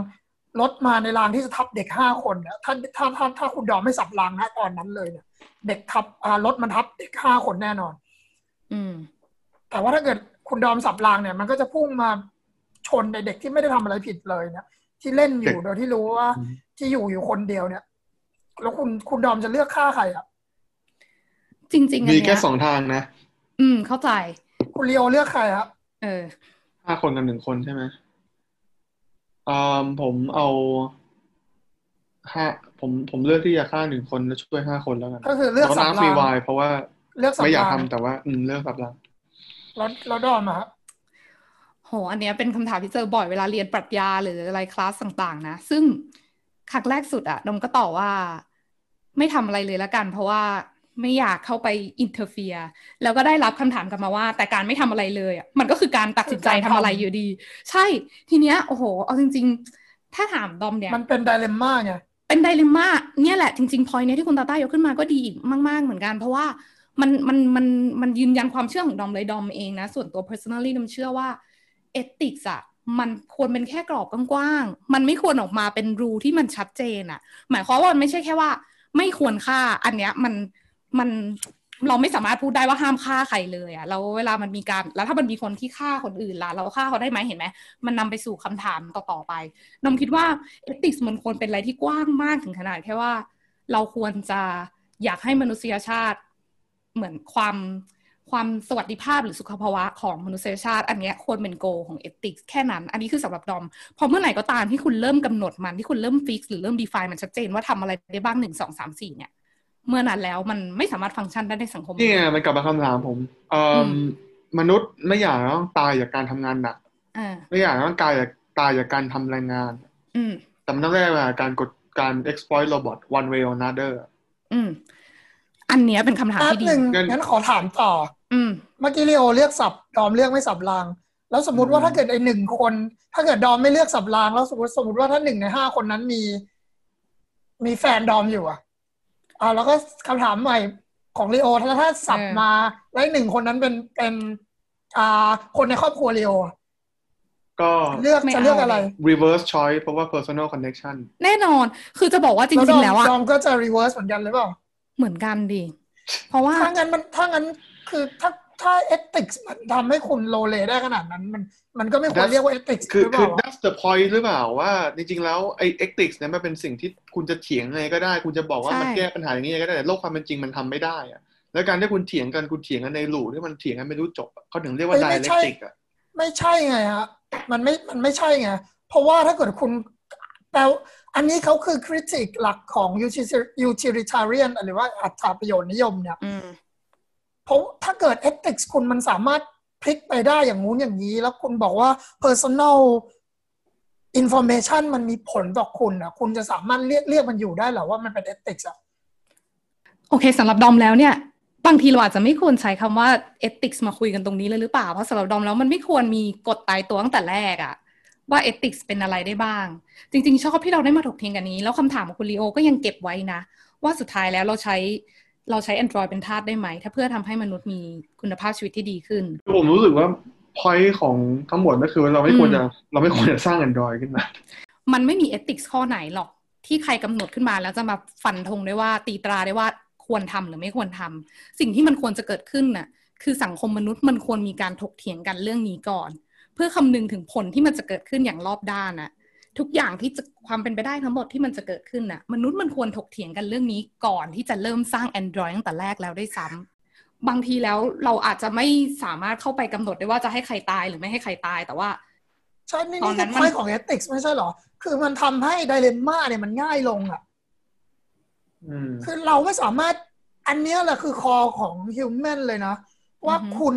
รถมาในรางที่จะทับเด็กห้าคนเนี่ยถ้าถ้าถ้าถ้าคุณดอมไม่สับรางนะตอนนั้นเลยเนี่ยเด็กทับอ่ารถมันทับเด็กห้าคนแน่นอน อืม แต่ว่าถ้าเกิด คุณดอมสับรางเนี่ย มันก็จะพุ่งมาชนในเด็กที่ไม่ได้ทำอะไรผิดเลยเนี่ยที่เล่นอยู่โดยที่รู้ว่าอืมที่อยู่อยู่คนเดียวเนี่ย แล้วคุณคุณดอมจะเลือกฆ่าใครอะ จริงๆอันมีเนี้แค่ยสองทางนะ อืม เข้าใจ คุณลีโอเลือกใครครับเออห้าคนกับหนึ่งคนใช่ไหมอ่าผมเอาห้าผมผมเลือกที่จะฆ่าหนึ่งคนแล้วช่วยห้าคนแล้วกันก็คือเลือกแล้วสับน้ำฟรีรางไวน์เพราะว่าเลือกสับไม่อยากรางทำแต่ว่า อืมเลือกสับราง แล้วแล้วดอมอะครับโห อันเนี้ยเป็นคำถามที่เจอบ่อยเวลาเรียนปรัชญาหรืออะไรคลาสต่างๆ นะ ซึ่งครั้งแรกสุดอะนมก็ตอบว่า ไม่ทำอะไรเลยละกัน เพราะว่าไม่อยากเข้าไปอินเทอร์เฟียแล้วก็ได้รับคำถามกลับมาว่า แต่การไม่ทำอะไรเลยอะมันก็คือการตัดสินใจทำอะไรอยู่ดี ใช่ทีเนี้ยโอ้โห เอาจริง ๆ ถ้าถามดอมเนี่ย มันเป็นไดเลม่าไงเป็นไดเลม่าเนี่ยแหละจริงๆพอยเนี้ยที่คุณตาต้ายกขึ้นมาก็ดีอีกมาก ๆเหมือนกัน เพราะว่า มันมันมันมันยืนยันความเชื่อของดอมเลยดอมเองนะ ส่วนตัว personally ดอมเชื่อว่า ethics อะมันควรเป็นแค่กรอบกว้างๆ มันไม่ควรออกมาเป็นรูที่มันชัดเจนอะหมายความว่ามันไม่ใช่แค่ว่า ไม่ควรฆ่า อันเนี้ยมันมันเราไม่สามารถพูดได้ว่าห้ามฆ่าใครเลยอะแล้วเวลามันมีการ แล้วถ้ามันมีคนที่ฆ่าคนอื่นล่ะ เราฆ่าเขาได้ไหมเห็นไหม มันนำไปสู่คำถามต่อๆไปนมคิดว่าเอติกส์มันควรเป็นอะไรที่กว้างมากถึงขนาดแค่ว่า เราควรจะอยากให้มนุษยชาติ เหมือนความความสวัสดิภาพหรือสุขภาวะของมนุษยชาติ อันนี้ควรเป็นโกของเอติกส์แค่นั้น อันนี้คือสำหรับดอม พอเมื่อไหร่ก็ตามที่คุณเริ่มกำหนดมันที่คุณเริ่มฟิกหรือเริ่มดีฟายมันชัดเจนว่าทำอะไรได้บ้างหนึ่งสองสามสี่เนี่ย เมื่อนั้นแล้วมันไม่สามารถฟังก์ชันได้ในสังคมนี่ไงมันกลับมาคำถามผมเอ่ออมมนุษย์ไม่อยากต้องตายจากการทำงานหนักอ่าไม่อยากต้องตายจากตายจากการทำแรงงานอืมแต่มันต้องได้มาการกดการ exploit robot one way or another อืม อันเนี้ยเป็นคำถามแป๊บที่ดีหนึ่งงั้นงั้นขอถามต่อ อืมเมื่อกี้ลีโอเลือกสับดอมเลือกไม่สับราง แล้วสมมติว่าอืมถ้าเกิดไอหนึ่งคน ถ้าเกิดดอมไม่เลือกสับรางแล้วสมมติสมมติว่าถ้าหนึ่งในห้าคนนั้นมี มีแฟนดอมอยู่อะอ่าแล้วก็คำถามใหม่ของลีโอถ้าถ้าสับเออมาแล้วอีกหนึ่งคนนั้นเป็นเป็น อ่า คนในครอบครัวลีโออะก็เลือกไม่จะเลือกอะไร reverse choice เพราะว่า personal connection แน่นอน คือจะบอกว่าจแล้วดริองมๆแล้วอะดอมก็จะรีเวิร์สเหมือนกันหรือเปล่า เหมือนกันดิ เพราะว่าถ้างั้นมันถ้างั้นคือถ้าถ้าเอติกส์มันทำให้คุณโลเลได้ขนาดนั้น มันมันก็ไม่ควร That's- เรียกว่าเอติกส์คือหรือเปคือล่า that's the point หรือเปล่าว่า จริง ๆ แล้วไอ้ ethics เนี่ยมันเป็นสิ่งที่คุณจะเถียงไงก็ได้ คุณจะบอกว่าใช่มันแก้ปัญหาอย่างนี้ก็ได้แต่โลกความเป็นจริงมันทำไม่ได้อะแล้วการที่คุณเถียงกันคุณเถียงกันในหลู่ที่มันเถียงกันไม่รู้จบอะเขาถึงเรียกว่าเฮ้ยไม่ใช่ dialectic อะไม่ใช่ไงฮะมันไม่มันไม่ใช่ไงเพราะว่าถ้าเกิดคุณแปล อันนี้เขาคือคริติกหลักของ utilitarian utilitarian หรือว่าอัตราประโยชน์นิยมเนี่ยอืมเพราะถ้าเกิด ethics คุณมันสามารถพลิกไปได้อย่างงู้นอย่างนี้ แล้วคุณบอกว่า personal information มันมีผลต่อคุณอะ คุณจะสามารถเรียกเรียกมันอยู่ได้เหรอว่ามันเป็น ethics อะ โอเคสำหรับดอมแล้วเนี่ยบางทีเราอาจจะไม่ควรใช้คำว่า ethics มาคุยกันตรงนี้เลยหรือเปล่า เพราะสำหรับดอมแล้วมันไม่ควรมีกฎตายตัวตั้งแต่แรกอะ ว่า ethics เป็นอะไรได้บ้าง จริง ๆ ชอบที่เราได้มาถกเถียงกันนี้ แล้วคำถามของคุณลีโอก็ยังเก็บไว้นะ ว่าสุดท้ายแล้วเราใช้เราใช้ Android เป็นทาสได้ไหม ถ้าเพื่อทำให้มนุษย์มีคุณภาพชีวิตที่ดีขึ้นคือผมรู้สึกว่า point ของทั้งหมดก็คือว่าเราไม่ควรจะอืมเราไม่ควรจะสร้าง Android ขึ้นมา มันไม่มี ethics ข้อไหนหรอกที่ใครกำหนดขึ้นมาแล้วจะมาฟันธงได้ว่าตีตราได้ว่าควรทำหรือไม่ควรทำสิ่งที่มันควรจะเกิดขึ้นน่ะคือสังคมมนุษย์มันควรมีการถกเถียงกันเรื่องนี้ก่อน เพื่อคำนึงถึงผลที่มันจะเกิดขึ้นอย่างรอบด้านน่ะทุกอย่างที่จะความเป็นไปได้ทั้งหมดที่มันจะเกิดขึ้นน่ะ มนุษย์มันควรถกเถียงกันเรื่องนี้ก่อนที่จะเริ่มสร้าง Android ตั้งแต่แรกแล้วได้วยซ้ำบางทีแล้วเราอาจจะไม่สามารถเข้าไปกำหนดได้ว่าจะให้ใครตายหรือไม่ให้ใครตายแต่ว่าใช่นี่ตอนนี่นั้คือนพอยมันของ ethics ไม่ใช่เหรอ คือมันทำให้ไดเลมม่าเนี่ยมันง่ายลงอะอืมคือเราไม่สามารถอันเนี้ยแหละคือคอของฮิวแมนเลยนะ ว่าอือฮึคุณ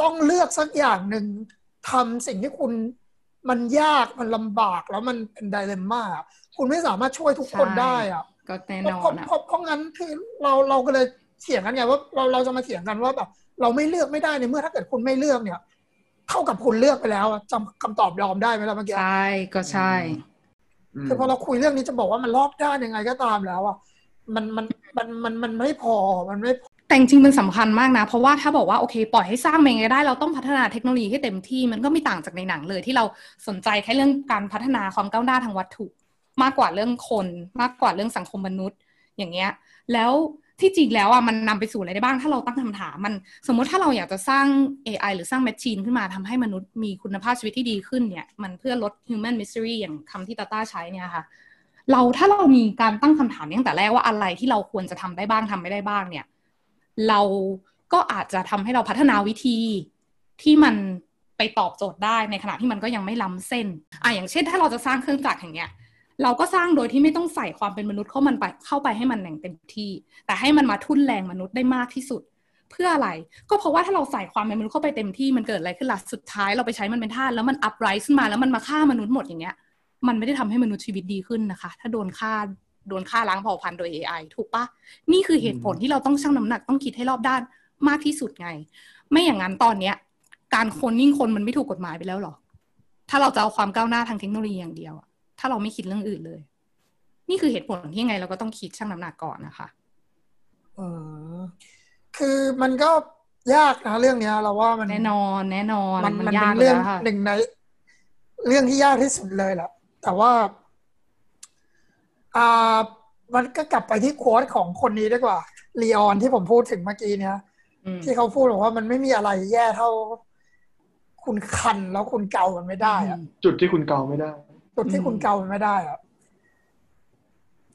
ต้องเลือกสักอย่างหนึ่ง ทำสิ่งที่คุณมันยากมันลำบากแล้วมันเป็นไดเลมม่าคุณไม่สามารถช่วยทุกคนได้อะก็แน่เพนอราะนอะเพราะเพราะงั้นคือเราเราก็เลยเถียงกันไงว่าเราเราจะมาเถียงกันว่าแบบเราไม่เลือกไม่ได้ในเมื่อถ้าเกิดคุณไม่เลือกเนี่ย เท่ากับคุณเลือกไปแล้วอะจำคำตอบยอมได้ไหมล่ะเมื่อกี้ใช่ก็ใช่อืมคือพอเราคุยเรื่องนี้จะบอกว่ามันรอบด้านยังไงก็ตามแล้วอะมันมันมันมันมันไม่พอมันไม่ แต่จริงมันสำคัญมากนะ เพราะว่าถ้าบอกว่าโอเค ปล่อยให้สร้างเองได้ เราต้องพัฒนาเทคโนโลยีให้เต็มที่มันก็ไม่ต่างจากในหนังเลย ที่เราสนใจแค่เรื่องการพัฒนาความก้าวหน้าทางวัตถุ มากกว่าเรื่องคน มากกว่าเรื่องสังคมมนุษย์ อย่างเงี้ย แล้วที่จริงแล้วอะมันนำไปสู่อะไรได้บ้าง ถ้าเราตั้งคำถามมันสมมุติถ้าเราอยากจะสร้าง AI หรือสร้างแมชชีนขึ้นมาทำให้มนุษย์มีคุณภาพชีวิตที่ดีขึ้นเนี่ย มันเพื่อลด human misery อย่างคำที่ตาต้าใช้เนี่ยค่ะ เราถ้าเรามีการตั้งคำถามตั้งแต่แรกว่าอะไรที่เราควรจะทำได้บ้างทำไม่ได้บ้างเนี่ย เราก็อาจจะทำให้เราพัฒนาวิธีที่มันไปตอบโจทย์ได้ในขณะที่มันก็ยังไม่ล้ำเส้นอะอย่างเช่น ถ้าเราจะสร้างเครื่องจักรอย่างเงี้ยเราก็สร้างโดยที่ไม่ต้องใส่ความเป็นมนุษย์เข้ามันไปเข้าไปให้มันอย่งเต็มที่ แต่ให้มันมาทุ่นแรงมนุษย์ได้มากที่สุด เพื่ออะไร ก็เพราะว่าถ้าเราใส่ความเป็นมนุษย์เข้าไปเต็มที่มันเกิดอะไรขึ้นล่ะสุดท้ายเราไปใช้มันเป็นท่าสแล้วมันอัพไรซ์ขึ้นมาแล้วมันมาฆ่ามนุษย์หมดอย่างเงี้ย มันไม่ได้ทำให้มนุษย์ชีวิตดีขึ้นนะคะ ถ้าโดนฆ่า โดนฆ่าล้างเผ่าพันธุ์โดย AI ถูกปะนี่คือเหตุผลที่เราต้องชั่งน้ำหนักต้องคิดให้รอบด้านมากที่สุดไง ไม่อย่างนั้นตอนเนี้ย การคนนิ่งคนมันไม่ถูกกฎหมายไปแล้วหรอ ถ้าเราจะเอาความก้าวหน้าทางเทคโนโลยีอย่างเดียวอะถ้าเราไม่คิดเรื่องอื่นเลย นี่คือเหตุผลที่ยังไงเราก็ต้องคิดชั่งน้ำหนักก่อนนะคะอืมคือมันก็ยากนะเรื่องเนี้ย เราว่ามันแน่นอนแน่นอนมันมันมันยาเป็กนเรื่องแล้วค่ะหนึ่งในเรื่องที่ยากที่สุดเลยแหละแต่ว่า อ่ามันก็กลับไปที่โค้ดของคนนี้ดีกว่าลีออนที่ผมพูดถึงเมื่อกี้เนี้ยอืมที่เขาพูดบอกว่ามันไม่มีอะไรแย่เท่า คุณคันแล้วคุณเกามันไม่ได้อะจุดที่คุณเกาไม่ได้ จุดที่คุณเกามันไม่ได้อะ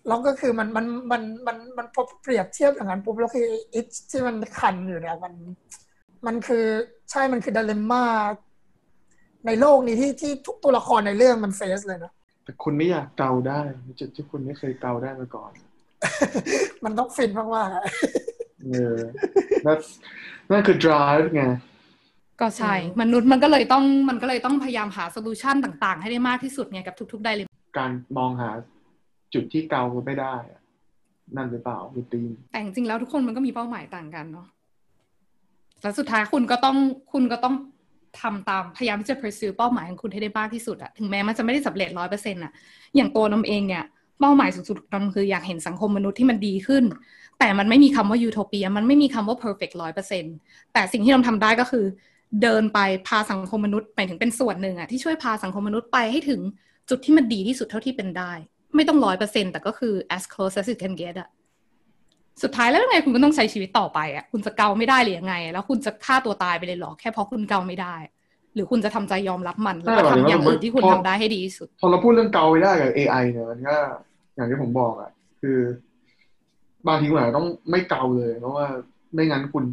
แล้วก็คือมันมันมันมันมันพอเปรียบเทียบอย่างนั้นปุ๊บแล้วคืออิชที่มันคันอยู่เนี่ยมัน มันคือใช่มันคือด i เลมม่าในโลกนี้ที่ที่ทุกตัวละครในเรื่องมันเฟสเลยนะ แต่คุณไม่อยากเกาได้จุดที่คุณไม่เคยเกาได้มาก่อน มันต้องฟินมากๆอะเออนั่นนั่นคือ drive ไงก็ใช่ มนุษย์มันก็เลยต้องมันก็เลยต้องพยายามหา solution ต่างๆ ให้ได้มากที่สุดไงกับทุกๆ dilemmaการมองหาจุดที่เกาไม่ได้อะนั่นหรือเปล่าคือตีมแต่จริงๆแล้วทุกคนมันก็มีเป้าหมายต่างกันเนาะแล้วสุดท้ายคุณก็ต้องคุณก็ต้อง ทำตามพยายามที่จะ pursue เป้าหมายของคุณให้ได้มากที่สุดอะถึงแม้มันจะไม่ได้สำเร็จร้อยเปอร์เซ็นต์อะอย่างตัวผมเองเนี่ยเป้าหมายสูงสุดของนมคืออยากเห็นสังคมมนุษย์ที่มันดีขึ้น แต่มันไม่มีคำว่ายูโทเปียมันไม่มีคำว่า perfect ร้อยเปอร์เซ็นต์แต่สิ่งที่นมทำได้ก็คือเดินไปพาสังคมมนุษย์หมายถึงเป็นส่วนหนึ่งอะที่ช่วยพาสังคมมนุษย์ไปให้ถึงจุดที่มันดีที่สุดเท่าที่เป็นได้ ไม่ต้องร้อยเปอร์เซ็นต์แต่ก็คือ as close as it can get อะ สุดท้ายแล้วยังไงคุณก็ต้องใช้ชีวิตต่อไปอะคุณจะเกาไม่ได้หรือยังไง แล้วคุณจะฆ่าตัวตายไปเลยเหรอแค่เพราะคุณเกาไม่ได้ หรือคุณจะทำใจยอมรับมันแล้วก็ทำอย่างอื่นที่คุณทำได้ให้ดีที่สุด พอเราพูดเรื่องเกาไม่ได้กับ AI เนี่ยมันก็อย่างที่ผมบอกอะคือบางทีคุณอาจจะต้องไม่เกาเลย เพราะว่าไม่งั้นคุณ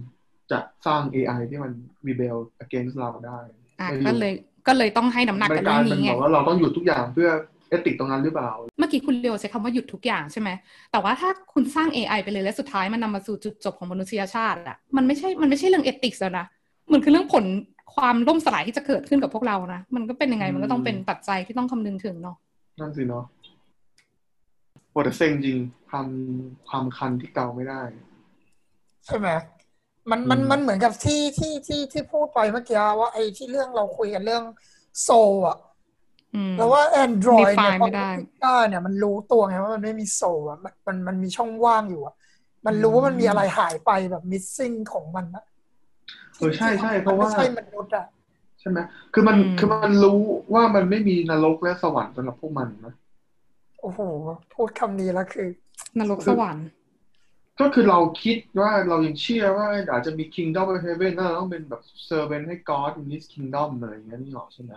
จะสร้าง AI ที่มัน rebel against เราได้อะไม่อยู่ก็เลยก็เลยต้องให้น้ำหนักมักับกเรื่ลาอยงเป็นนี้ไงบอกว่าเราต้องหยุดทุกอย่างเพื่อ เอติกตรงนั้นหรือเปล่า เมื่อกี้คุณเรียวใช้คำว่าหยุดทุกอย่างใช่ไหม แต่ว่าถ้าคุณสร้าง AI ไปเลยและสุดท้ายมันนำมาสู่จุดจบของมนุษยชาติอะมันไม่ใช่ มันไม่ใช่เรื่องเอติกส์แล้วนะ มันคือเรื่องผลความล่มสลายที่จะเกิดขึ้นกับพวกเรานะ มันก็เป็นยังไง มันก็ต้องเป็นปัจจัยที่ต้องคำนึงถึงเนาะ นั่นสิเนาะโหแต่เซ็งจริงความความคันที่เกาไม่ได้ ใช่ไหมมันมันอืมมันเหมือนกับที่ที่ที่ที่พูดไปเมื่อกี้ว่าไอ้ที่เรื่องเราคุยกันเรื่องโซอะอืม แล้วว่า Android เนี่ย Define พอไม่ได้ได้เนี่ยมันรู้ตัวไงว่ามันไม่มีโซอะมันมันมันมีช่องว่างอยู่อะมันรู้ว่ามันมีอะไรหายไปแบบ missing ของมันนะเออใช่ใช่เพราะว่ามันไม่ใช่มนุษย์อะใช่ไหมคือมันอืมคือมันรู้ว่ามันไม่มีนรกและสวรรค์สำหรับพวกมันนะโอ้โหพูดคำนี้แล้วคือนรกสวรรค์ก็คือเราคิดว่าเรายังเชื่อว่าอาจจะมี kingdom of heaven แล้วเราต้องเป็นแบบ servant ให้ God in this kingdom อะไรอย่างเงี้ยนี่หรอกใช่ไหม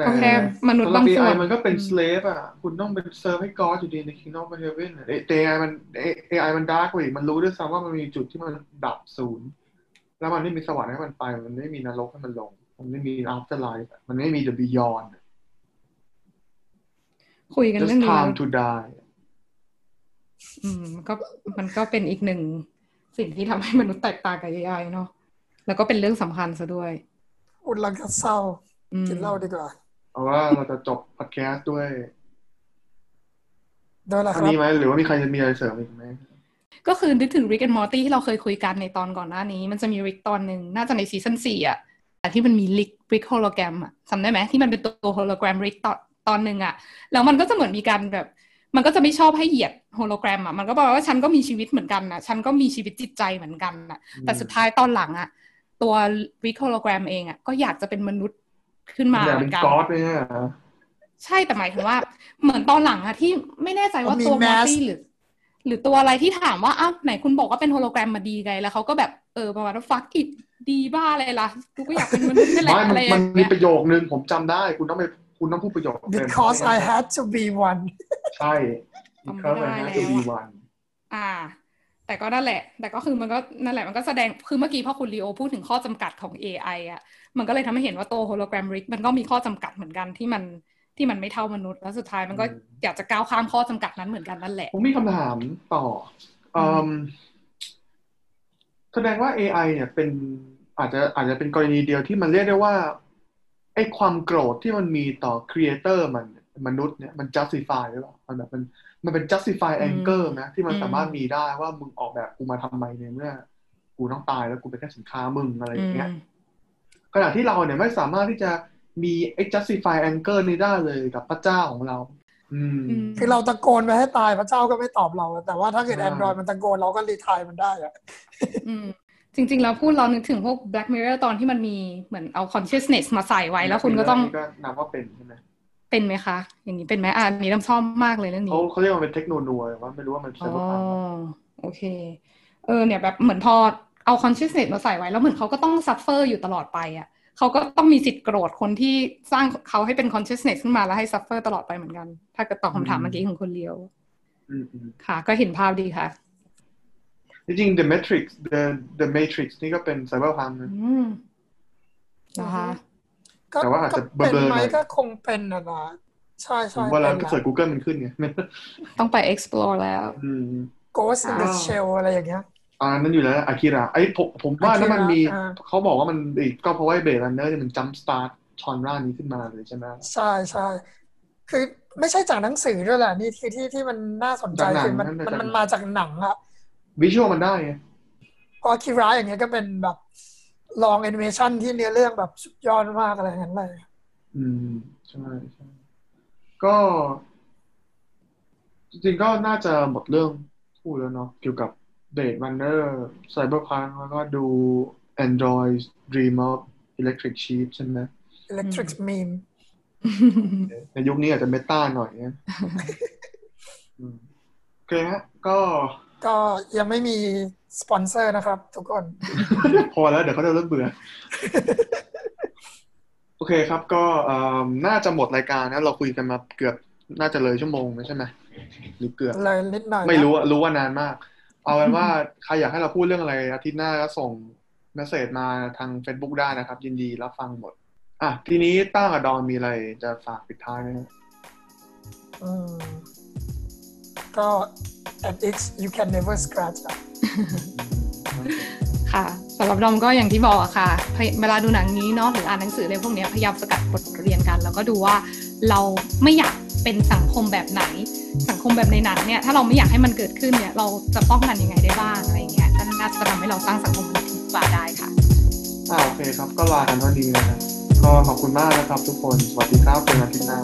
แต่ก็แค่มนุษย์สำหรับบางส่วน AI มันก็เป็นอืม slave อะ คุณต้องเป็น serve ให้ God อยู่ดีใน kingdom of heaven อะแต่ AI มัน AI มัน dark กว่าอีกมันรู้ด้วยซ้ำว่ามันมีจุดที่มันดับศูนย์แล้วมันไม่มีสวรรค์ให้มันไป มันไม่มีนรกให้มันลง มันไม่มี afterlife อะมันไม่มี the beyond อะคุยกัน just เรื่องนี้แล้ว time to die อืมมันก็มันก็เป็นอีกหนึ่งสิ่งที่ทำให้มนุษย์แตกต่างกับ AI เนาะแล้วก็เป็นเรื่องสำคัญซะด้วย อุดลังกเศร้าอืมกินเหล้าดีกว่า เอาว่าเราจะจบ podcast ด้วยโดยละคอันรับนี้ไหมหรือว่ามีใครจะมีอะไรเสริมอีกไหมก็คือนึกถึง Rick and Morty ที่เราเคยคุยกันในตอนก่อนหน้านี้ มันจะมี Rick ตอนหนึ่งน่าจะในซีซั่นสี่อะแต่ที่มันมี Rick Rick hologram อะจำได้ไหมที่มันเป็นตัว hologram Rick ตอนตอนหนึ่งอะแล้วมันก็จะเหมือนมีการแบบ มันก็จะไม่ชอบให้เหยียด hologram อะมันก็บอกว่าฉันก็มีชีวิตเหมือนกันนะฉันก็มีชีวิตจิตใจเหมือนกันนะแต่สุดท้ายตอนหลังอะตัว Rick hologram เองอะก็อยากจะเป็นมนุษย์ ขึ้นมาอยากเหมืเป็อนนกันก๊อดไหมฮะใช่แต่หมายถึงว่า เหมือนตอนหลังอะที่ไม่แน่ใจว่ามีตัวมอ mask ร์ตี้หรือ หรือตัวอะไรที่ถามว่าอ้าวไหนคุณบอกว่าเป็นโฮโลแกรมมาดีไงแล้วเขาก็แบบเออประมาณว่าฟักอิดดีบ้าอะไรล่ะกูก็อยากเป็นมนุษย์นี่แหละไม่มันอะไรอมันย่างมีเงี้ยประโยคนึงผมจำได้ คุณต้องไปคุณต้องพูดประโยคเต็ม because I had to be one ใช่ because I had to be one อ่า แต่ก็นั่นแหละ แต่ก็คือมันก็นั่นแหละมันก็แสดงคือเมื่อกี้พอคุณลีโอพูดถึงข้อจำกัดของ AI อะ มันก็เลยทำให้เห็นว่าตัวโฮโลแกรมริกมันก็มีข้อจำกัดเหมือนกันที่มันที่มันไม่เท่ามนุษย์แล้วสุดท้ายมันก็อืมอยากจะก้าวข้ามข้อจำกัดนั้นเหมือนกันนั่นแหละผมมีคำถามต่ออืมแสดงว่า AI เนี่ยเป็นอาจจะอาจจะเป็นกรณีเดียวที่มันเรียกได้ว่าไอ้ความโกรธที่มันมีต่อครีเอเตอร์มันมนุษย์เนี่ยมัน justify หรือเปล่ามันแบบมัน มันเป็น justify anger นะที่มันสามารถมีได้ว่ามึงออกแบบกูมาทำไมในเมื่อ กูต้องตายแล้วกูเป็นแค่สินค้ามึงอะไรอย่างเงี้ยขณะที่เราเนี่ยไม่สามารถที่จะมีไอ้ justify anger นี้ได้เลยกับพระเจ้าของเราอืมอืมคือเราตะโกนไปให้ตายพระเจ้าก็ไม่ตอบเรา แต่ว่าถ้าเกิดใช่แอนดรอยมันตะโกนเราก็รีทายมันได้อะอืมจริงๆแล้วพูดเรานึกถึงพวก Black Mirror ตอนที่มันมีเหมือนเอา consciousness มาใส่ไว้แล้วคุณก็ต้องก็นับว่าเป็นใช่ไหม เป็นไหมคะ อย่างนี้เป็นไหมอ่านี้น้ำชอบมากเลยเรื่องนี้เขาเขาเรียกว่าเป็นเทคโนโลยีว่าไม่รู้ว่ามันอ๋ใช่อหรือเปล่าโอเค เออเนี่ยแบบเหมือนพอเอา consciousness มาใส่ไว้ แล้วเหมือนเขาก็ต้อง suffer อยู่ตลอดไปอะเขาก็ต้องมีสิทธิ์โกรธคนที่สร้างเขาให้เป็น consciousness ขึ้นมาแล้วให้ suffer ตลอดไปเหมือนกัน ถ้าเกิดตอบคำถามเมื่อกี้ของคุณเลียวอืมอืมค่ะ ก็เห็นภาพดีค่ะจริงๆ The Matrix The The Matrix นี่ก็เป็นไซเบอร์พังนะอืมนะคะก็ แต่ว่าอาจจะก็เป็นเบลอๆไหมหน่อยก็คงเป็นนะนะใช่ผใช่มว่าเราเป็นเสิร์ช Google มันขึ้นไงต้องไป explore แล้วอืม Ghost in the อ่า Shell อะไรอย่างเงี้ยอ่านั้นอยู่แล้วอากิระไอ้ผมผมว่านั้นมันมีอ่าเขาบอกว่ามันอีกก็เพราะว่าเบรดรันเนอร์มันจัมสตาร์ทชอนร่านี้ขึ้นมาเลยใช่ไหมใช่ใช่คือไม่ใช่จากหนังสือด้วยแหละนี่คือที่ที่มันน่าสนใจจากหนังคือมันนั่นมันจากมันมาจากหนังอะวิชวลมันได้ไงเพอคิราอย่างเงี้ยก็เป็นแบบ ลองแอนิเมชันที่เนื้อเรื่องแบบสุดยอดมากอะไรอย่างนั้นเลยอืมใช่ใช่ก็จริงๆก็น่าจะหมดเรื่องพูดแล้วเนาะเกี่ยวกับ Blade Runner cyberpunk แล้วก็ดู Android Dream of Electric Sheep ใช่ไหม Electric Meme ในยุคนี้อาจจะ meta หน่อยเนี่ยอืมโอเคฮะก็ ก็ยังไม่มี สปอนเซอร์นะครับ ทุกคน พอแล้วเดี๋ยวเขาจะเริ่มเบื่อ โอเคครับ ก็เอ่อน่าจะหมดรายการนะเราคุยกันมาเกือบน่าจะเลยชั่วโมงแล้วใช่ไหมหรือเกือบเลยนิดหน่อยนะไม่รู้อะรู้ว่านานมาก เอาเป็นว่าใครอยากให้เราพูดเรื่องอะไรอาทิตย์หน้าก็ส่งเมสเซจมาทาง Facebook ได้นะครับ ยินดีรับฟังหมด อะ ทีนี้ต้ากับดอนมีอะไรจะฝากปิดท้ายไหมครับอืม ก็ at x you can never scratch อะค่ะสำหรับดอมก็อย่างที่บอกอะค่ะพยเวลาดูหนังนี้เนาะหรืออ่านหนังสืออะไรพวกเนี้ยพยายามสกัดบทเรียนกัน แล้วก็ดูว่าเราไม่อยากเป็นสังคมแบบไหน สังคมแบบในหนังเนี่ยถ้าเราไม่อยากให้มันเกิดขึ้นเนี่ยเราจะป้องกันยังไงได้บ้างอะไรอย่างเงี้ยก็น่าจะทำให้เราสร้างสังคมที่ดีกว่าได้ค่ะอ่าโอเคครับก็ลากันเท่านี้นะครับก็ขอบคุณมากนะครับทุกคนสวัสดีครับเป็นอาทิตย์หน้า